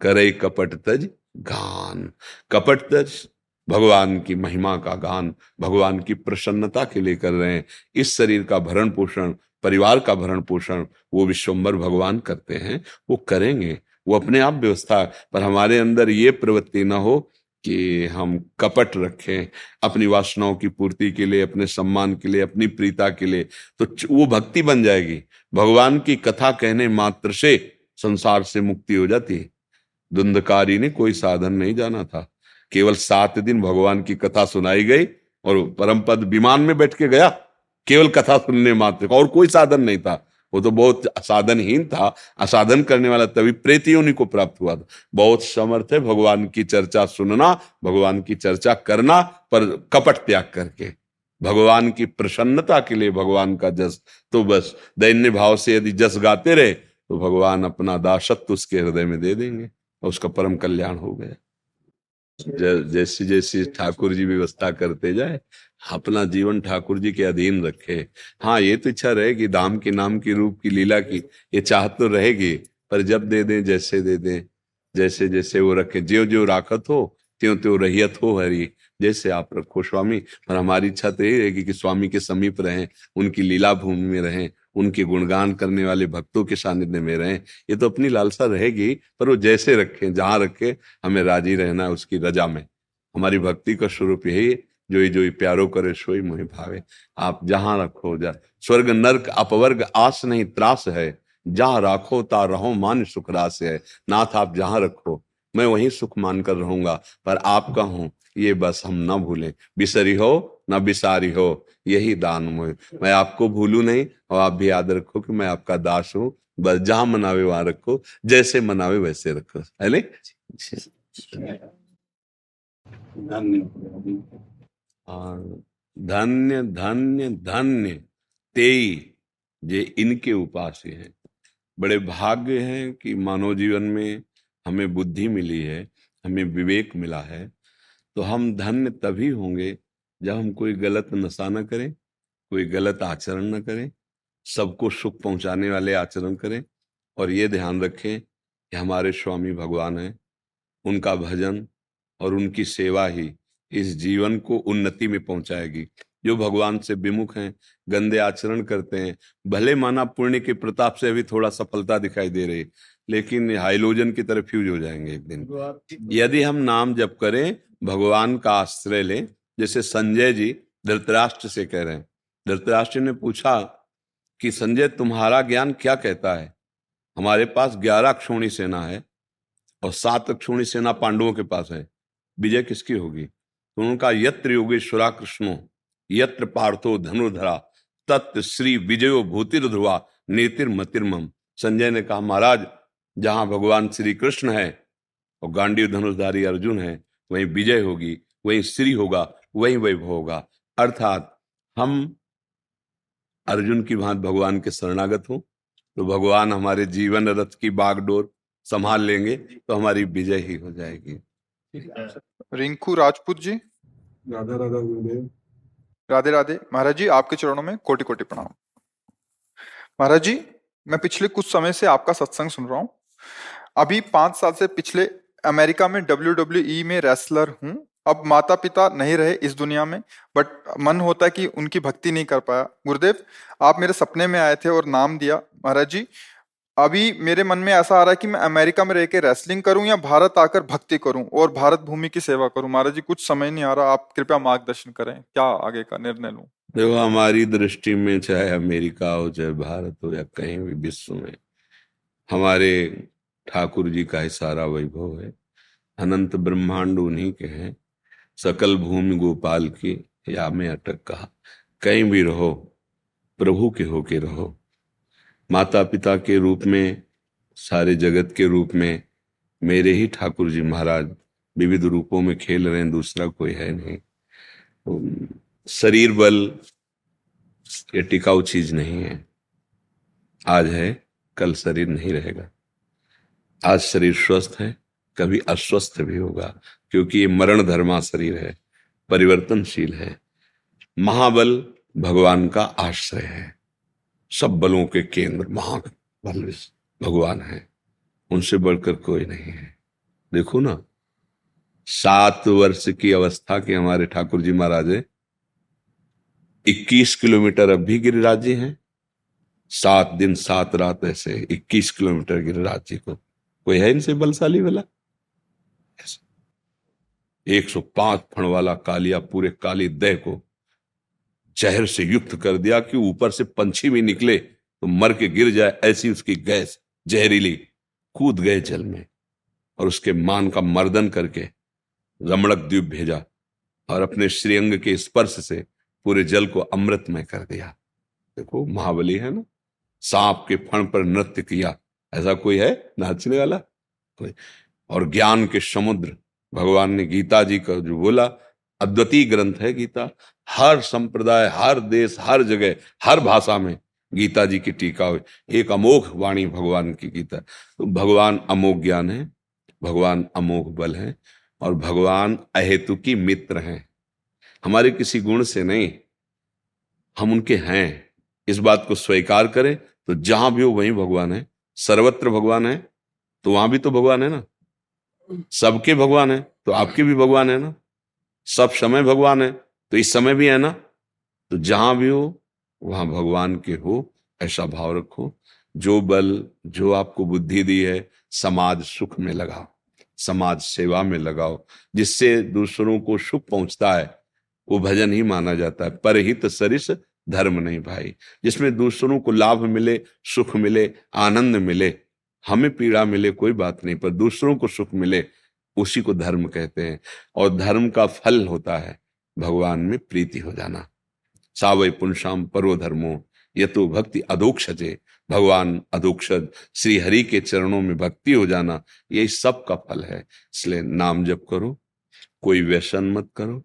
करे कपट तज गान। कपट तज भगवान की महिमा का गान, भगवान की प्रसन्नता के लिए कर रहे हैं। इस शरीर का भरण पोषण, परिवार का भरण पोषण, वो विश्वम्बर भगवान करते हैं, वो करेंगे। वो अपने आप व्यवस्था, पर हमारे अंदर ये प्रवृत्ति ना हो कि हम कपट रखें अपनी वासनाओं की पूर्ति के लिए, अपने सम्मान के लिए, अपनी प्रीता के लिए तो वो भक्ति बन जाएगी। भगवान की कथा कहने मात्र से संसार से मुक्ति हो जाती है। धुंधकारी ने कोई साधन नहीं जाना था। केवल सात दिन भगवान की कथा सुनाई गई और परम पद विमान में बैठ के गया। केवल कथा सुनने मात्र और कोई साधन नहीं था। वो तो बहुत असाधनहीन था। असाधन करने वाला तभी प्रेत योनि को प्राप्त हुआ था। बहुत समर्थ है भगवान की चर्चा सुनना, भगवान की चर्चा करना, पर कपट त्याग करके। भगवान की प्रसन्नता के लिए भगवान का जस। तो बस, दैन्य भाव से यदि जस गाते रहे तो भगवान अपना दासत्व उसके हृदय में दे देंगे और उसका परम कल्याण हो गया। जैसी जैसी ठाकुर जी व्यवस्था करते जाए, अपना जीवन ठाकुर जी के अधीन रखे। हाँ ये तो इच्छा रहेगी दाम के नाम की रूप की, लीला की, ये चाहत तो रहेगी, पर जब दे दें, जैसे दे दें, जैसे जैसे वो रखे। ज्यो ज्यो राखत हो त्यों त्यों रहियत हो हरी। जैसे आप रखो, स्वामी, पर हमारी इच्छा तो यही रहेगी कि स्वामी के समीप रहें, उनकी लीला भूमि में रहें उनके गुणगान करने वाले भक्तों के सानिध्य में रहें। ये तो अपनी लालसा रहेगी, पर वो जैसे रखें, जहाँ रखे, हमें राज़ी रहना है उसकी रजा में। हमारी भक्ति का स्वरूप यही जो ही जो ही प्यारो करे सोई मुहि भावे। आप जहाँ रखो, जा स्वर्ग नर्क अपवर्ग आस नहीं त्रास है। जहाँ राखो, ता रहो मान सुख रास है। नाथ, आप जहाँ रखो, मैं वहीं सुख मानकर रहूँगा। पर आपका हूँ, ये बस हम ना भूलें। बिसरी हो ना बिसारी हो यही दान मोह मैं आपको भूलू नहीं और आप भी याद रखो कि मैं आपका दास हूँ। बस जहाँ मनावे वहाँ रखो जैसे मनावे वैसे रखो। है धन्य। धन्य धन्य तेई जे इनके उपास्य हैं। बड़े भाग्य हैं कि मानव जीवन में हमें बुद्धि मिली है हमें विवेक मिला है। तो हम धन्य तभी होंगे जब हम कोई गलत नशा न करें कोई गलत आचरण न करें सबको सुख पहुँचाने वाले आचरण करें और ये ध्यान रखें कि हमारे स्वामी भगवान हैं। उनका भजन और उनकी सेवा ही इस जीवन को उन्नति में पहुंचाएगी। जो भगवान से विमुख हैं गंदे आचरण करते हैं भले माना पुण्य के प्रताप से अभी थोड़ा सफलता दिखाई दे रही लेकिन हाइलोजन की तरफ़ फ्यूज हो जाएँगे एक दिन। यदि हम नाम जप करें भगवान का आश्रय लें जैसे संजय जी धृतराष्ट्र से कह रहे हैं। धृतराष्ट्र ने पूछा कि, संजय, तुम्हारा ज्ञान क्या कहता है? हमारे पास ग्यारह क्षोणी सेना है और सात क्षोणी सेना पांडवों के पास है। विजय किसकी होगी? तो उनका, यत्र योगेश्वरा कृष्णो यत्र पार्थो धनुर्धरा तत् श्री विजयो भूतिर ध्रुवा नेतिर मतिर्मम संजय ने कहा, महाराज, जहाँ भगवान श्री कृष्ण है और गांडी धनुषधारी अर्जुन है, वहीं विजय होगी, वहीं श्री होगा वहीं वैभव होगा। अर्थात हम अर्जुन की भांत भगवान के शरणागत हो तो भगवान हमारे जीवन रथ की बागडोर संभाल लेंगे तो हमारी विजय ही हो जाएगी। रिंकू राजपूत जी। राधा राधा गुरुदेव। राधे राधे। महाराज जी आपके चरणों में कोटि कोटि प्रणाम। महाराज जी मैं पिछले कुछ समय से आपका सत्संग सुन रहा हूँ। अभी पाँच साल से पिछले अमेरिका में डब्ल्यू डब्ल्यू में रेसलर हूँ। अब माता पिता नहीं रहे इस दुनिया में बट मन होता है कि उनकी भक्ति नहीं कर पाया। गुरुदेव, आप मेरे सपने में आए थे और नाम दिया। महाराज जी, अभी मेरे मन में ऐसा आ रहा है कि मैं अमेरिका में रह के रेसलिंग करूँ या भारत आकर भक्ति करूँ और भारत भूमि की सेवा करूँ। महाराज जी, कुछ समय नहीं आ रहा, आप कृपया मार्गदर्शन करें। क्या आगे का निर्णय लूँ? देखो, हमारी दृष्टि में चाहे अमेरिका हो, चाहे भारत हो या कहीं भी विश्व में, हमारे ठाकुर जी का ही सारा वैभव है। अनंत ब्रह्मांड उन्हीं के हैं। सकल भूमि गोपाल की या में अटक कहा, कहीं भी रहो, प्रभु के होके रहो। माता पिता के रूप में, सारे जगत के रूप में, मेरे ही ठाकुर जी महाराज विविध रूपों में खेल रहे हैं, दूसरा कोई है नहीं। शरीर बल ये टिकाऊ चीज़ नहीं है। आज है, कल शरीर नहीं रहेगा। आज शरीर स्वस्थ है कभी अस्वस्थ भी होगा, क्योंकि ये मरण धर्मा शरीर है, परिवर्तनशील है। महाबल भगवान का आश्रय है। सब बलों के केंद्र महाबल भगवान है। उनसे बढ़कर कोई नहीं है। देखो ना, सात वर्ष की अवस्था के हमारे ठाकुर जी महाराज इक्कीस किलोमीटर अब भी गिरिराज जी हैं। सात दिन सात रात ऐसे इक्कीस किलोमीटर गिरिराज जी को। कोई है इनसे बलशाली वाला एक सौ पाँच फण वाला कालिया पूरे काली दह को जहर से युक्त कर दिया कि ऊपर से पंछी भी निकले तो मर के गिर जाए ऐसी उसकी गैस जहरीली कूद गए जल में और उसके मान का मर्दन करके रमणक द्वीप भेजा और अपने श्रीअंग के स्पर्श से पूरे जल को अमृतमय कर दिया। देखो, महाबली है ना? सांप के फण पर नृत्य किया। ऐसा कोई है? नाचने वाला? और ज्ञान के समुद्र भगवान ने गीता जी का जो बोला, अद्वितीय ग्रंथ है गीता। हर संप्रदाय, हर देश, हर जगह, हर भाषा में गीता जी की टीका हुई। एक अमोघ वाणी भगवान की गीता। तो भगवान अमोघ ज्ञान है, भगवान अमोघ बल है, और भगवान अहेतु की मित्र हैं। हमारे किसी गुण से नहीं, हम उनके हैं। इस बात को स्वीकार करें तो जहाँ भी हो वहीं भगवान है। सर्वत्र भगवान है तो वहाँ भी तो भगवान है ना। सबके भगवान है तो आपके भी भगवान है ना? सब समय भगवान है तो इस समय भी है ना? तो जहाँ भी हो, वहाँ भगवान के हो, ऐसा भाव रखो। जो बल, जो आपको बुद्धि दी है, समाज सुख में लगाओ, समाज सेवा में लगाओ, जिससे दूसरों को सुख पहुँचता है, वो भजन ही माना जाता है। पर परहित सरिस धर्म नहीं भाई, जिसमें दूसरों को लाभ मिले, सुख मिले, आनंद मिले। हमें पीड़ा मिले, कोई बात नहीं, पर दूसरों को सुख मिले, उसी को धर्म कहते हैं। और धर्म का फल होता है भगवान में प्रीति हो जाना। सावय पुनशाम परो धर्मो ये तो भक्ति अधोक्षजे। भगवान अधोक्षज श्री हरि के चरणों में भक्ति हो जाना, यही सब का फल है। इसलिए नाम जप करो, कोई व्यसन मत करो,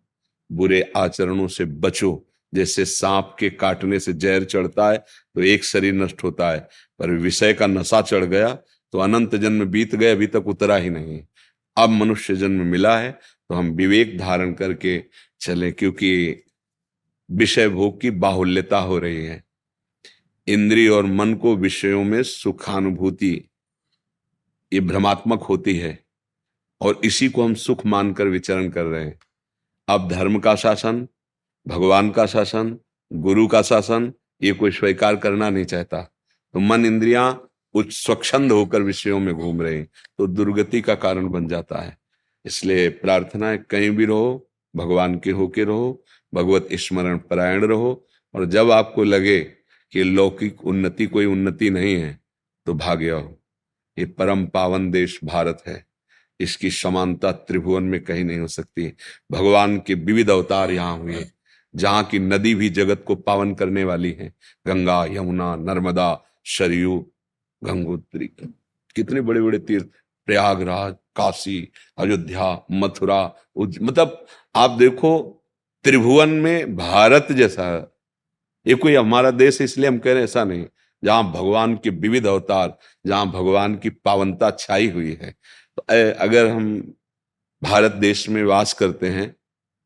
बुरे आचरणों से बचो जैसे सांप के काटने से जहर चढ़ता है तो एक शरीर नष्ट होता है। पर विषय का नशा चढ़ गया तो अनंत जन्म बीत गए, अभी तक उतरा ही नहीं। अब मनुष्य जन्म मिला है तो हम विवेक धारण करके चले, क्योंकि विषय भोग की बाहुल्यता हो रही है। इंद्रिय और मन को विषयों में सुखानुभूति, ये भ्रमात्मक होती है, और इसी को हम सुख मानकर विचरण कर रहे हैं। अब धर्म का शासन भगवान का शासन, गुरु का शासन, ये कोई स्वीकार करना नहीं चाहता। तो मन इंद्रियाँ उच्च स्वच्छंद होकर विषयों में घूम रहे तो दुर्गति का कारण बन जाता है। इसलिए प्रार्थना है, कहीं भी रहो, भगवान के होके रहो, भगवत स्मरण परायण रहो, और जब आपको लगे कि लौकिक उन्नति कोई उन्नति नहीं है तो भाग्य हो ये परम पावन देश भारत है। इसकी समानता त्रिभुवन में कहीं नहीं हो सकती। भगवान के विविध अवतार यहाँ हुए। जहाँ की नदी भी जगत को पावन करने वाली है। गंगा, यमुना, नर्मदा, सरयू, गंगोत्री। कितने बड़े बड़े तीर्थ। प्रयागराज, काशी, अयोध्या, मथुरा मतलब आप देखो, त्रिभुवन में भारत जैसा ये कोई हमारा देश इसलिए हम कह रहे हैं, ऐसा नहीं। जहाँ भगवान के विविध अवतार, जहाँ भगवान की पावनता छाई हुई है। तो अगर हम भारत देश में वास करते हैं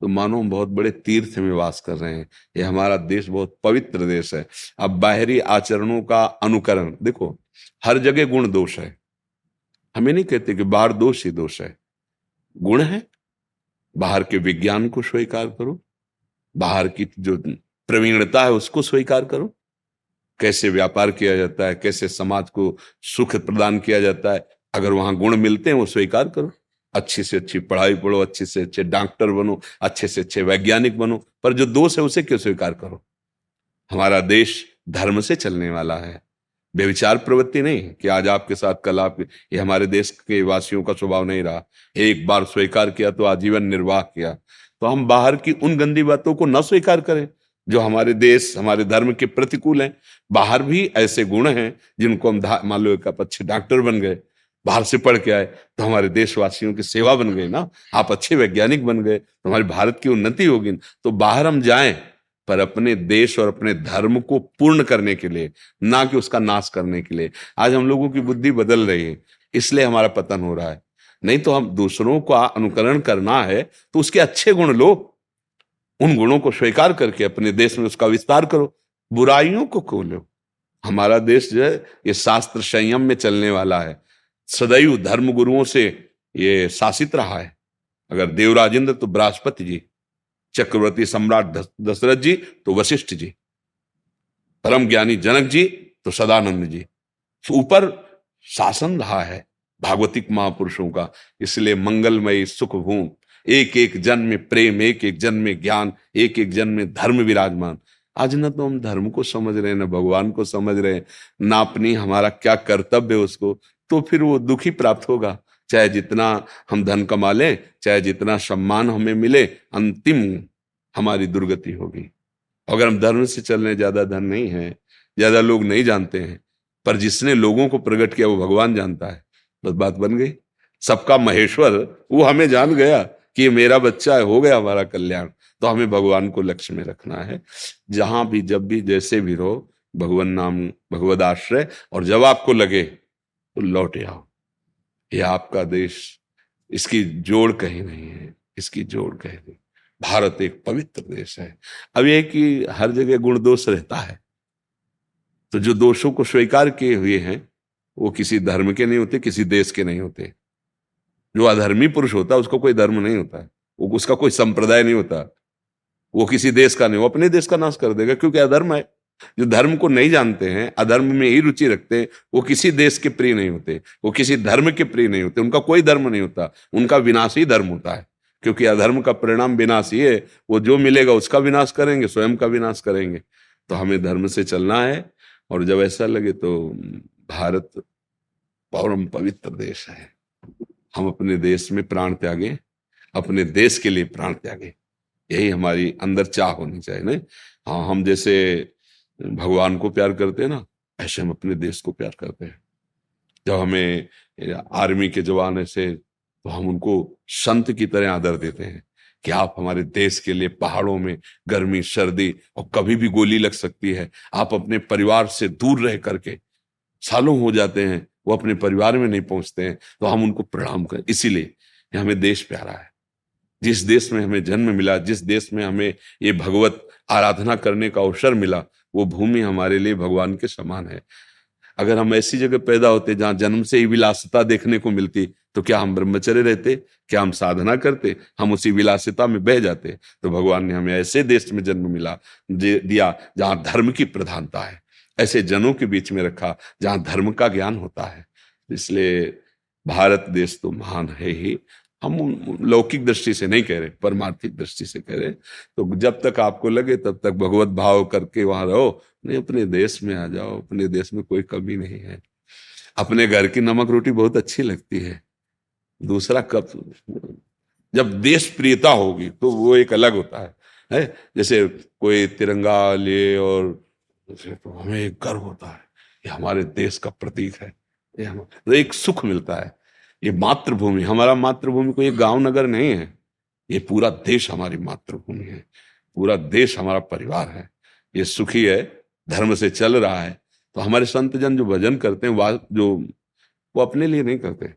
तो मानो हम बहुत बड़े तीर्थ में वास कर रहे हैं। ये हमारा देश बहुत पवित्र देश है। अब बाहरी आचरणों का अनुकरण, देखो, हर जगह गुण दोष है। हमें नहीं कहते कि बाहर दोष ही दोष है। गुण है। बाहर के विज्ञान को स्वीकार करो। बाहर की जो प्रवीणता है उसको स्वीकार करो। कैसे व्यापार किया जाता है, कैसे समाज को सुख प्रदान किया जाता है, अगर वहाँ गुण मिलते हैं वो स्वीकार करो। अच्छी से अच्छी पढ़ाई पढ़ो, अच्छे से अच्छे डॉक्टर बनो, अच्छे से अच्छे वैज्ञानिक बनो, पर जो दोष है उसे क्यों स्वीकार करो? हमारा देश धर्म से चलने वाला है। बेविचार प्रवृत्ति नहीं कि आज आपके साथ, कल आप ये हमारे देश के वासियों का स्वभाव नहीं रहा। एक बार स्वीकार किया तो आजीवन निर्वाह किया। तो हम बाहर की उन गंदी बातों को न स्वीकार करें जो हमारे देश, हमारे धर्म के प्रतिकूल हैं। बाहर भी ऐसे गुण हैं जिनको हम मान लो एक अच्छे डॉक्टर बन गए। बाहर से पढ़ के आए तो हमारे देशवासियों की सेवा बन गई ना। आप अच्छे वैज्ञानिक बन गए तो हमारे भारत की उन्नति होगी। तो बाहर हम जाएँ, पर अपने देश और अपने धर्म को पूर्ण करने के लिए, ना कि उसका नाश करने के लिए। आज हम लोगों की बुद्धि बदल रही है, इसलिए हमारा पतन हो रहा है। नहीं तो हम दूसरों का अनुकरण करना है तो उसके अच्छे गुण लो। उन गुणों को स्वीकार करके अपने देश में उसका विस्तार करो। बुराइयों को खोलो हमारा देश जो है, ये शास्त्र संयम में चलने वाला है। सदैव धर्म गुरुओं से ये शासित रहा है। अगर देवराजेंद्र तो बृहस्पति जी, चक्रवर्ती सम्राट दशरथ जी तो वशिष्ठ जी, परम ज्ञानी जनक जी तो सदानंद जी। तो ऊपर शासन रहा है भागवतिक महापुरुषों का, इसलिए मंगलमय सुख भूम एक एक जन में प्रेम एक एक जन में ज्ञान एक एक जन में धर्म विराजमान। आज न तो हम धर्म को समझ रहे हैं, न भगवान को समझ रहे हैं, ना अपनी हमारा क्या कर्तव्य उसको तो फिर वो दुखी प्राप्त होगा। चाहे जितना हम धन कमा लें, चाहे जितना सम्मान हमें मिले, अंतिम हमारी दुर्गति होगी। अगर हम धर्म से चलने ज़्यादा धन नहीं है, ज़्यादा लोग नहीं जानते हैं, पर जिसने लोगों को प्रकट किया वो भगवान जानता है बस बात बन गई। सबका महेश्वर, वो हमें जान गया कि ये मेरा बच्चा है, हो गया हमारा कल्याण तो हमें भगवान को लक्ष्य में रखना है। जहाँ भी, जब भी, जैसे भी रहो, भगवान नाम भगवद आश्रय और जब आपको लगे तो लौटे आओ। ये आपका देश, इसकी जोड़ कहीं नहीं है, इसकी जोड़ कहीं नहीं। भारत एक पवित्र देश है। अब ये कि हर जगह गुण दोष रहता है। तो जो दोषों को स्वीकार किए हुए हैं, वो किसी धर्म के नहीं होते, किसी देश के नहीं होते। जो अधर्मी पुरुष होता है उसका कोई धर्म नहीं होता। है वो उसका कोई संप्रदाय नहीं होता। वो किसी देश का नहीं, वो अपने देश का नाश कर देगा, क्योंकि अधर्म है। जो धर्म को नहीं जानते हैं, अधर्म में ही रुचि रखते हैं, वो किसी देश के प्रिय नहीं होते, वो किसी धर्म के प्रिय नहीं होते, उनका कोई धर्म नहीं होता, उनका विनाश ही धर्म होता है। क्योंकि अधर्म का परिणाम विनाश ही है वो जो मिलेगा उसका विनाश करेंगे, स्वयं का विनाश करेंगे। तो हमें धर्म से चलना है, और जब ऐसा लगे तो भारत परम पवित्र देश है। हम अपने देश में प्राण त्यागे, अपने देश के लिए प्राण त्यागे। यही हमारी अंदर चाह होनी चाहिए ना हाँ हम जैसे भगवान को प्यार करते हैं ना, ऐसे हम अपने देश को प्यार करते हैं। जब हमें आर्मी के जवान ऐसे तो हम उनको संत की तरह आदर देते हैं कि आप हमारे देश के लिए पहाड़ों में गर्मी, सर्दी और कभी भी गोली लग सकती है। आप अपने परिवार से दूर रह करके सालों हो जाते हैं, वो अपने परिवार में नहीं पहुँचते हैं तो हम उनको प्रणाम करें। इसीलिए हमें देश प्यारा है। जिस देश में हमें जन्म मिला, जिस देश में हमें ये भगवत आराधना करने का अवसर मिला वो भूमि हमारे लिए भगवान के समान है। अगर हम ऐसी जगह पैदा होते जहाँ जन्म से ही विलासिता देखने को मिलती तो क्या हम ब्रह्मचर्य रहते? क्या हम साधना करते? हम उसी विलासिता में बह जाते। तो भगवान ने हमें ऐसे देश में जन्म मिला दिया जहाँ धर्म की प्रधानता है। ऐसे जनों के बीच में रखा जहाँ धर्म का ज्ञान होता है। इसलिए भारत देश तो महान है ही। हम लौकिक दृष्टि से नहीं कह रहे, परमार्थिक दृष्टि से कह रहे। तो जब तक आपको लगे, तब तक भगवत भाव करके वहाँ रहो। नहीं, अपने देश में आ जाओ, अपने देश में कोई कमी नहीं है। अपने घर की नमक रोटी बहुत अच्छी लगती है। दूसरा कब, जब देश प्रियता होगी तो वो एक अलग होता है। है? जैसे कोई तिरंगा ले और तो हमें गर्व होता है ये हमारे देश का प्रतीक है। ये हम तो एक सुख मिलता है। ये मातृभूमि, हमारा मातृभूमि कोई गाँव नगर नहीं है। ये पूरा देश हमारी मातृभूमि है। पूरा देश हमारा परिवार है। ये सुखी है, धर्म से चल रहा है। तो हमारे संत जन जो भजन करते हैं जो, वो अपने लिए नहीं करते।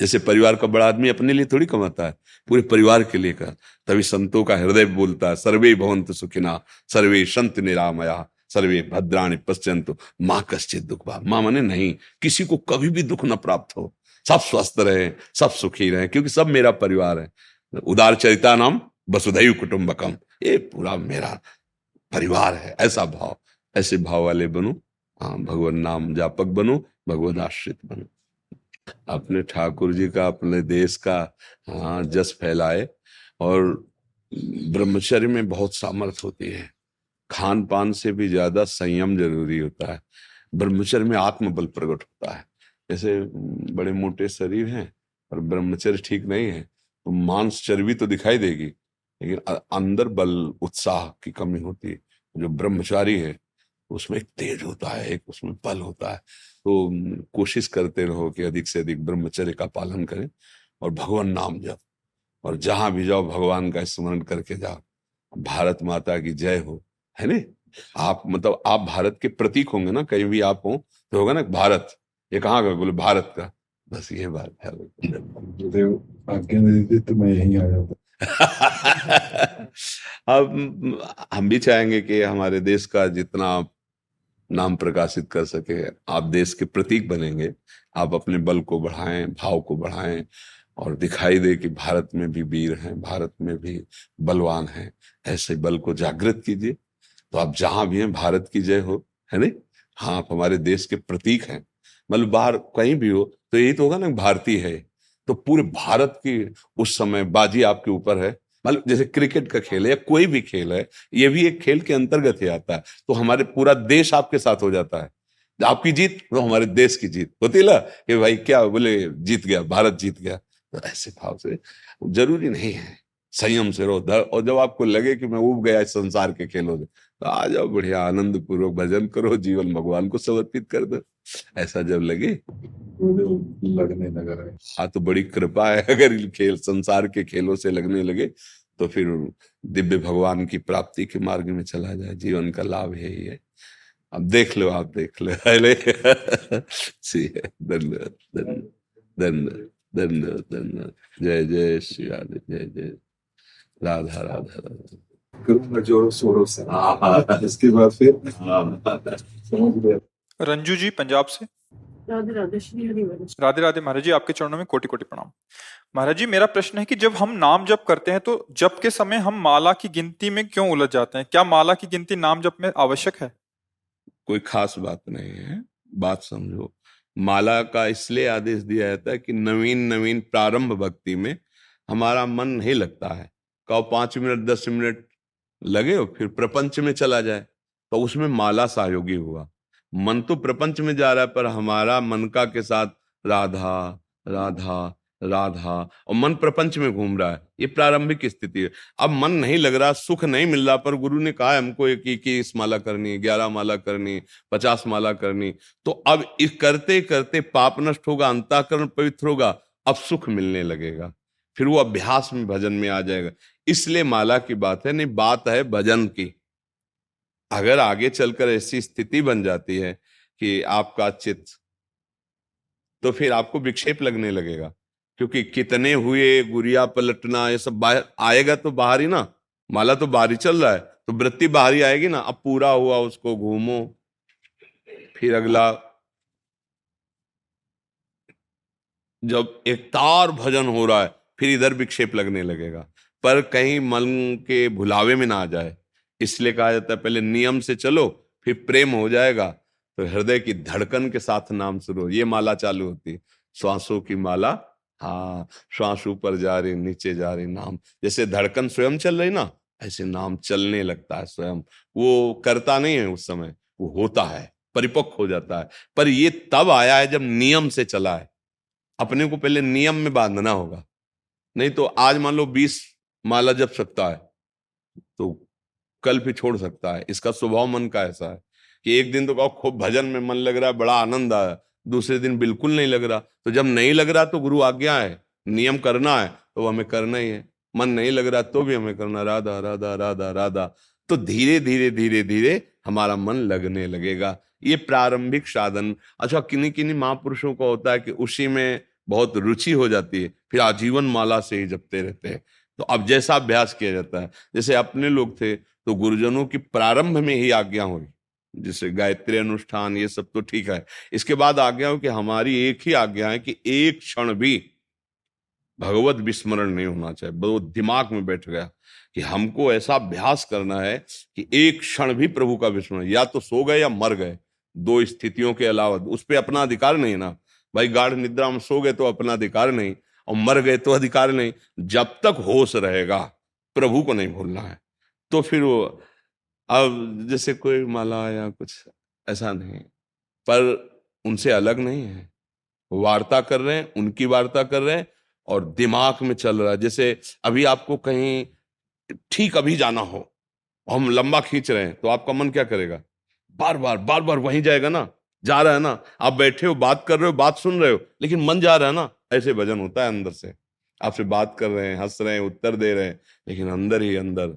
जैसे परिवार का बड़ा आदमी अपने लिए थोड़ी कमाता है, पूरे परिवार के लिए कर। तभी संतों का हृदय बोलता है, सर्वे भवंत सुखिना, सर्वे संत निरामया। सर्वे भद्राणी पश्चंत माँ कश्चित दुख भाव। माँ माने नहीं, किसी को कभी भी दुख न प्राप्त हो। सब स्वस्थ रहे, सब सुखी रहे, क्योंकि सब मेरा परिवार है। उदार चरिता नाम वसुधैव कुटुंबकम ये पूरा मेरा परिवार है, ऐसा भाव। ऐसे भाव वाले बनो हाँ भगवान नाम जापक बनो भगवत आश्रित बनो। अपने ठाकुर जी का, अपने देश का हाँ जस फैलाए, और ब्रह्मचर्य में बहुत सामर्थ्य होती है। खान पान से भी ज़्यादा संयम ज़रूरी होता है। ब्रह्मचर्य में आत्मबल प्रकट होता है। जैसे बड़े मोटे शरीर हैं और ब्रह्मचर्य ठीक नहीं है तो मांस चर्बी तो दिखाई देगी, लेकिन अंदर बल, उत्साह की कमी होती है। जो ब्रह्मचारी है, उसमें एक तेज होता है, एक उसमें बल होता है। तो कोशिश करते रहो कि अधिक से अधिक ब्रह्मचर्य का पालन करें और भगवान नाम जप। और जहाँ भी जाओ, भगवान का स्मरण करके जाओ। भारत माता की जय हो। है ने आप मतलब आप भारत के प्रतीक होंगे ना कहीं भी आप हो तो होगा ना भारत। ये कहाँ का? बोले भारत का। बस ये बात है। तो मैं यहीं आ जाता अब हम भी चाहेंगे कि हमारे देश का जितना नाम प्रकाशित कर सके आप देश के प्रतीक बनेंगे। आप अपने बल को बढ़ाएँ भाव को बढ़ाएँ और दिखाई दे कि भारत में भी वीर हैं भारत में भी बलवान हैं। ऐसे बल को जागृत कीजिए। तो आप जहाँ भी हैं, भारत की जय हो, है नहीं? हाँ आप हमारे देश के प्रतीक हैं। मतलब बाहर कहीं भी हो तो यही तो होगा ना, भारतीय है। तो पूरे भारत की उस समय बाजी आपके ऊपर है। मतलब जैसे क्रिकेट का खेल है या कोई भी खेल है, ये भी एक खेल के अंतर्गत ही आता है। तो हमारे पूरा देश आपके साथ हो जाता है। आपकी जीत तो हमारे देश की जीत। होती ना कि भाई क्या बोले, जीत गया, भारत जीत गया। तो ऐसे भाव से ज़रूरी नहीं है। संयम से रहो। और जब आपको लगे कि मैं उब गया इस संसार के खेलों से आ जाओ बढ़िया आनंद पूर्वक भजन करो जीवन भगवान को समर्पित कर दो। ऐसा जब लगे लगने लगा है हाँ तो बड़ी कृपा है अगर खेल संसार के खेलों से लगने लगे तो फिर दिव्य भगवान की प्राप्ति के मार्ग में चला जाए। जीवन का लाभ यही है। अब देख लो आप देख लो। अरे धन्यवाद धन्यवाद धन्यवाद धन्यवाद धन्यवाद। जय जय श्री राधे जय जय। राधा राधा राधा। करूँगा जोरों शोरों से। इसके बाद फिर? समझ गया। रंजू जी पंजाब से? राधे राधे राधे राधे महाराज जी आपके चरणों में कोटि कोटि प्रणाम। महाराज जी मेरा प्रश्न है कि जब हम नाम जप करते हैं तो जप के समय हम माला की गिनती में क्यों उलझ जाते हैं? क्या माला की गिनती नाम जप में आवश्यक है? कोई खास बात नहीं है। बात समझो। माला का इसलिए आदेश दिया जाता है कि नवीन नवीन प्रारंभ भक्ति में हमारा मन नहीं लगता है। कहो पाँच मिनट दस मिनट लगे हो, फिर प्रपंच में चला जाए। तो उसमें माला सहयोगी हुआ मन तो प्रपंच में जा रहा है, पर हमारा मन का के साथ राधा राधा राधा, और मन प्रपंच में घूम रहा है। ये प्रारंभिक स्थिति है। अब मन नहीं लग रहा, सुख नहीं मिल रहा, पर गुरु ने कहा हमको एक इक्कीस माला करनी है, ग्यारह माला करनी, पचास माला करनी। तो अब इस करते करते पाप नष्ट होगा, अंताकरण पवित्र होगा, अब सुख मिलने लगेगा। फिर वो अभ्यास में, भजन में आ जाएगा। इसलिए माला की बात है, नहीं, बात है भजन की। अगर आगे चलकर ऐसी स्थिति बन जाती है कि आपका चित्त तो फिर आपको विक्षेप लगने लगेगा, क्योंकि कितने हुए गुरिया पलटना, ये सब बाहर, आएगा तो बाहर ही ना। माला तो बाहर ही चल रहा है तो वृत्ति बाहर ही आएगी ना। अब पूरा हुआ, उसको घूमो, फिर अगला। जब एक तार भजन हो रहा है, फिर इधर विक्षेप लगने लगेगा। पर कहीं मन के भुलावे में ना आ जाए। इसलिए कहा जाता है, पहले नियम से चलो, फिर प्रेम हो जाएगा तो हृदय की धड़कन के साथ नाम शुरू ये माला चालू होती है, श्वासों की माला। हाँ श्वास ऊपर जा रही, नीचे जा रही, नाम। जैसे धड़कन स्वयं चल रही ना, ऐसे नाम चलने लगता है स्वयं। वो करता नहीं है उस समय, वो होता है, परिपक्व हो जाता है। पर ये तब आया है जब नियम से चला है। अपने को पहले नियम में बांधना होगा। नहीं तो आज मान लो बीस माला जप सकता है तो कल भी छोड़ सकता है। इसका स्वभाव मन का ऐसा है कि एक दिन तो कहो खूब भजन में मन लग रहा है, बड़ा आनंद आया, दूसरे दिन बिल्कुल नहीं लग रहा। तो जब नहीं लग रहा तो गुरु आज्ञा है, नियम करना है तो हमें करना ही है। मन नहीं लग रहा तो भी हमें करना, राधा राधा राधा राधा। तो धीरे धीरे धीरे धीरे हमारा मन लगने लगेगा। ये प्रारंभिक साधन। अच्छा किन्हीं किन्हीं महापुरुषों को होता है कि उसी में बहुत रुचि हो जाती है, फिर आजीवन माला से ही जपते रहते हैं। तो अब जैसा अभ्यास किया जाता है, जैसे अपने लोग थे तो गुरुजनों की प्रारंभ में ही आज्ञा हुई, जैसे गायत्री अनुष्ठान, ये सब तो ठीक है। इसके बाद आज्ञा हो कि हमारी एक ही आज्ञा है कि एक क्षण भी भगवत विस्मरण नहीं होना चाहिए। वो दिमाग में बैठ गया कि हमको ऐसा अभ्यास करना है कि एक क्षण भी प्रभु का विस्मरण, या तो सो गए या मर गए, दो स्थितियों के अलावा, उस पर अपना अधिकार नहीं ना। भाई गाढ़ निद्रा में सो गए तो अपना अधिकार नहीं। और मर गए तो अधिकार नहीं। जब तक होश रहेगा, प्रभु को नहीं भूलना है। तो फिर वो, अब जैसे कोई माला या कुछ ऐसा नहीं। पर उनसे अलग नहीं है। वार्ता कर रहे हैं, उनकी वार्ता कर रहे हैं और दिमाग में चल रहा है। जैसे अभी आपको कहीं ठीक अभी जाना हो, हम लंबा खींच रहे हैं तो आपका मन क्या करेगा? बार बार बार बार वहीं जाएगा ना? जा रहा है ना, आप बैठे हो, बात कर रहे हो, बात सुन रहे हो, लेकिन मन जा रहा है ना, ऐसे भजन होता है अंदर से। आपसे बात कर रहे हैं, हंस रहे हैं, उत्तर दे रहे हैं, लेकिन अंदर ही अंदर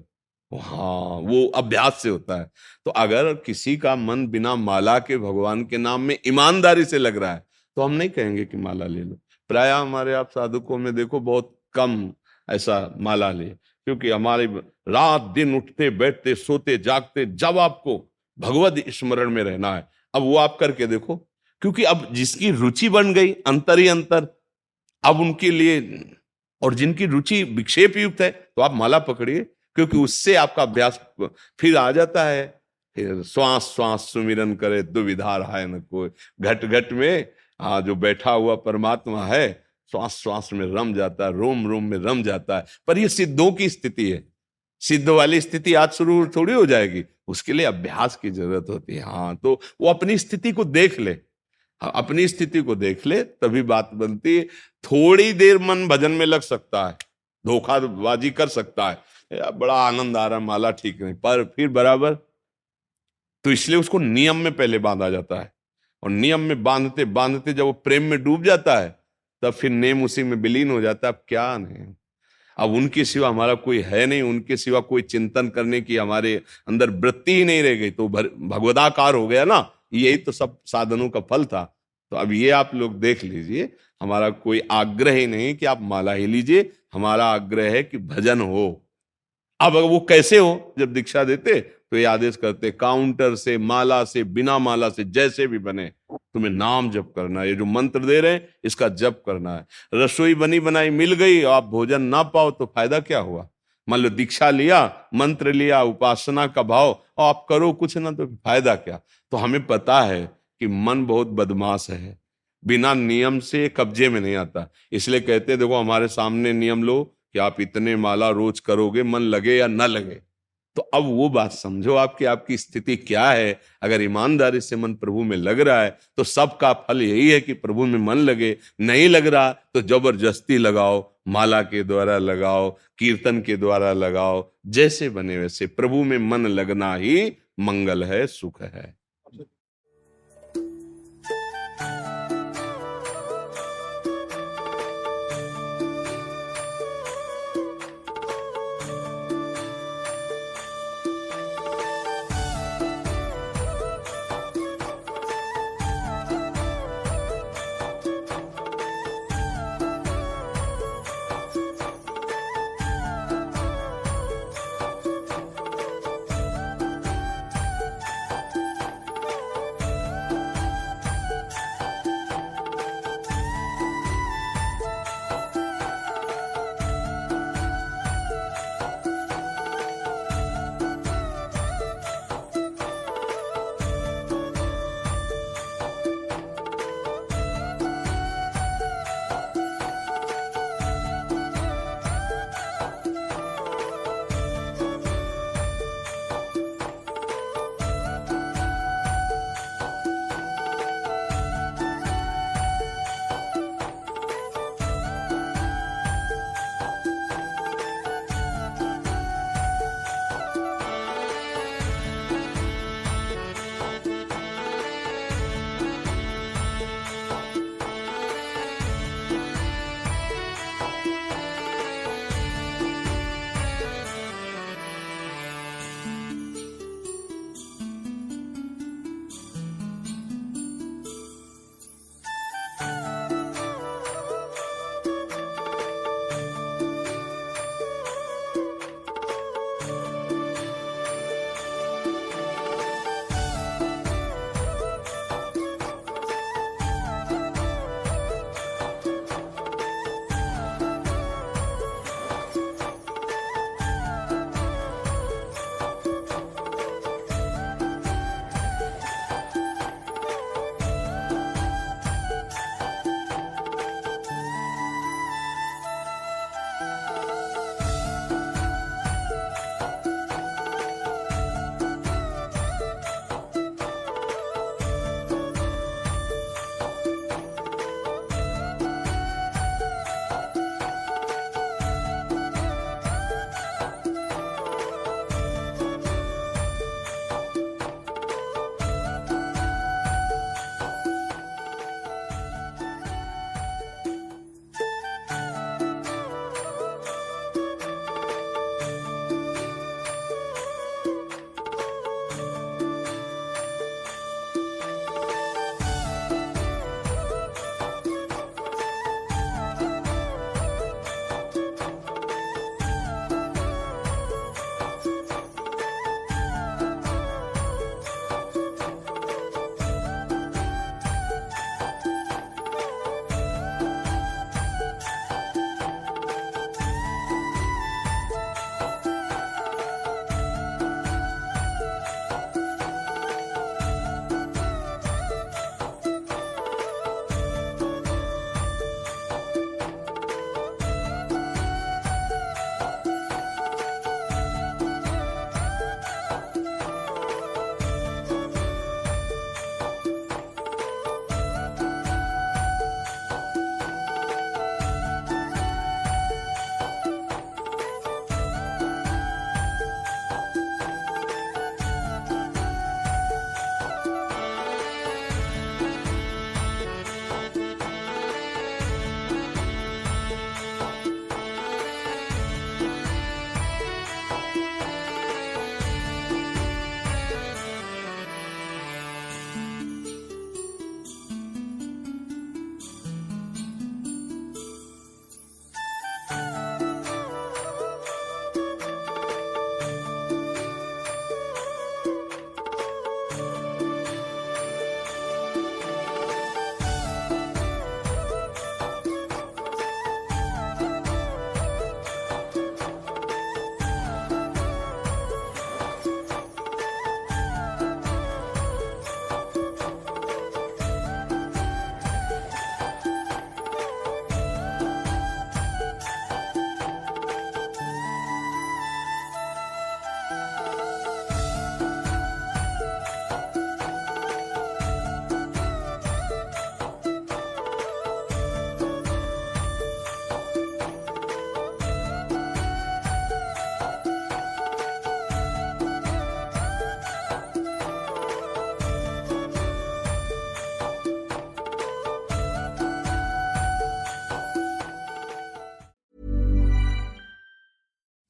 हाँ वो अभ्यास से होता है। तो अगर किसी का मन बिना माला के भगवान के नाम में ईमानदारी से लग रहा है तो हम नहीं कहेंगे कि माला ले लो। प्राय हमारे आप साधुकों में देखो, बहुत कम ऐसा माला ले, क्योंकि हमारे रात दिन उठते, बैठते, सोते, जागते, जब आपको भगवत स्मरण में रहना है अब वो आप करके देखो, क्योंकि अब जिसकी रुचि बन गई अंतर ही अंतर, अब उनके लिए, और जिनकी रुचि विक्षेप युक्त है तो आप माला पकड़िए, क्योंकि उससे आपका अभ्यास फिर आ जाता है। फिर श्वास श्वास सुमिरन करे दुविधा रहा है न कोई। घट घट में हाँ जो बैठा हुआ परमात्मा है, श्वास श्वास में रम जाता है, रोम रोम में रम जाता है। पर ये सिद्धों की स्थिति है। सिद्ध वाली स्थिति आज शुरू थोड़ी हो जाएगी। उसके लिए अभ्यास की ज़रूरत होती है। हाँ तो वो अपनी स्थिति को देख ले। हाँ, अपनी स्थिति को देख ले तभी बात बनती है। थोड़ी देर मन भजन में लग सकता है धोखाबाजी कर सकता है। बड़ा आनंद आ रहा है माला ठीक नहीं पर फिर बराबर। तो इसलिए उसको नियम में पहले बांधा जाता है। और नियम में बांधते बांधते जब वो प्रेम में डूब जाता है तब फिर नेम उसी में विलीन हो जाता है। अब क्या नहीं अब उनके सिवा हमारा कोई है नहीं, उनके सिवा कोई चिंतन करने की हमारे अंदर वृत्ति ही नहीं रह गई। तो भगवदाकार हो गया ना, यही तो सब साधनों का फल था। तो अब ये आप लोग देख लीजिए, हमारा कोई आग्रह ही नहीं कि आप माला ही लीजिए, हमारा आग्रह है कि भजन हो। अब वो कैसे हो, जब दीक्षा देते तो ये आदेश करते, काउंटर से, माला से, बिना माला से, जैसे भी बने, तुम्हें नाम जप करना है। ये जो मंत्र दे रहे हैं, इसका जप करना है। रसोई बनी बनाई मिल गई, आप भोजन ना पाओ तो फ़ायदा क्या हुआ? मान लो दीक्षा लिया, मंत्र लिया, उपासना का भाव और आप करो कुछ ना तो फ़ायदा क्या? तो हमें पता है कि मन बहुत बदमाश है। बिना नियम से कब्जे में नहीं आता। इसलिए कहते देखो, हमारे सामने नियम लो कि आप इतने माला रोज करोगे, मन लगे या ना लगे। तो अब वो बात समझो आपकी आपकी स्थिति क्या है? अगर ईमानदारी से मन प्रभु में लग रहा है तो सबका फल यही है कि प्रभु में मन लगे। नहीं लग रहा तो ज़बरदस्ती लगाओ, माला के द्वारा लगाओ, कीर्तन के द्वारा लगाओ, जैसे बने वैसे। प्रभु में मन लगना ही मंगल है, सुख है।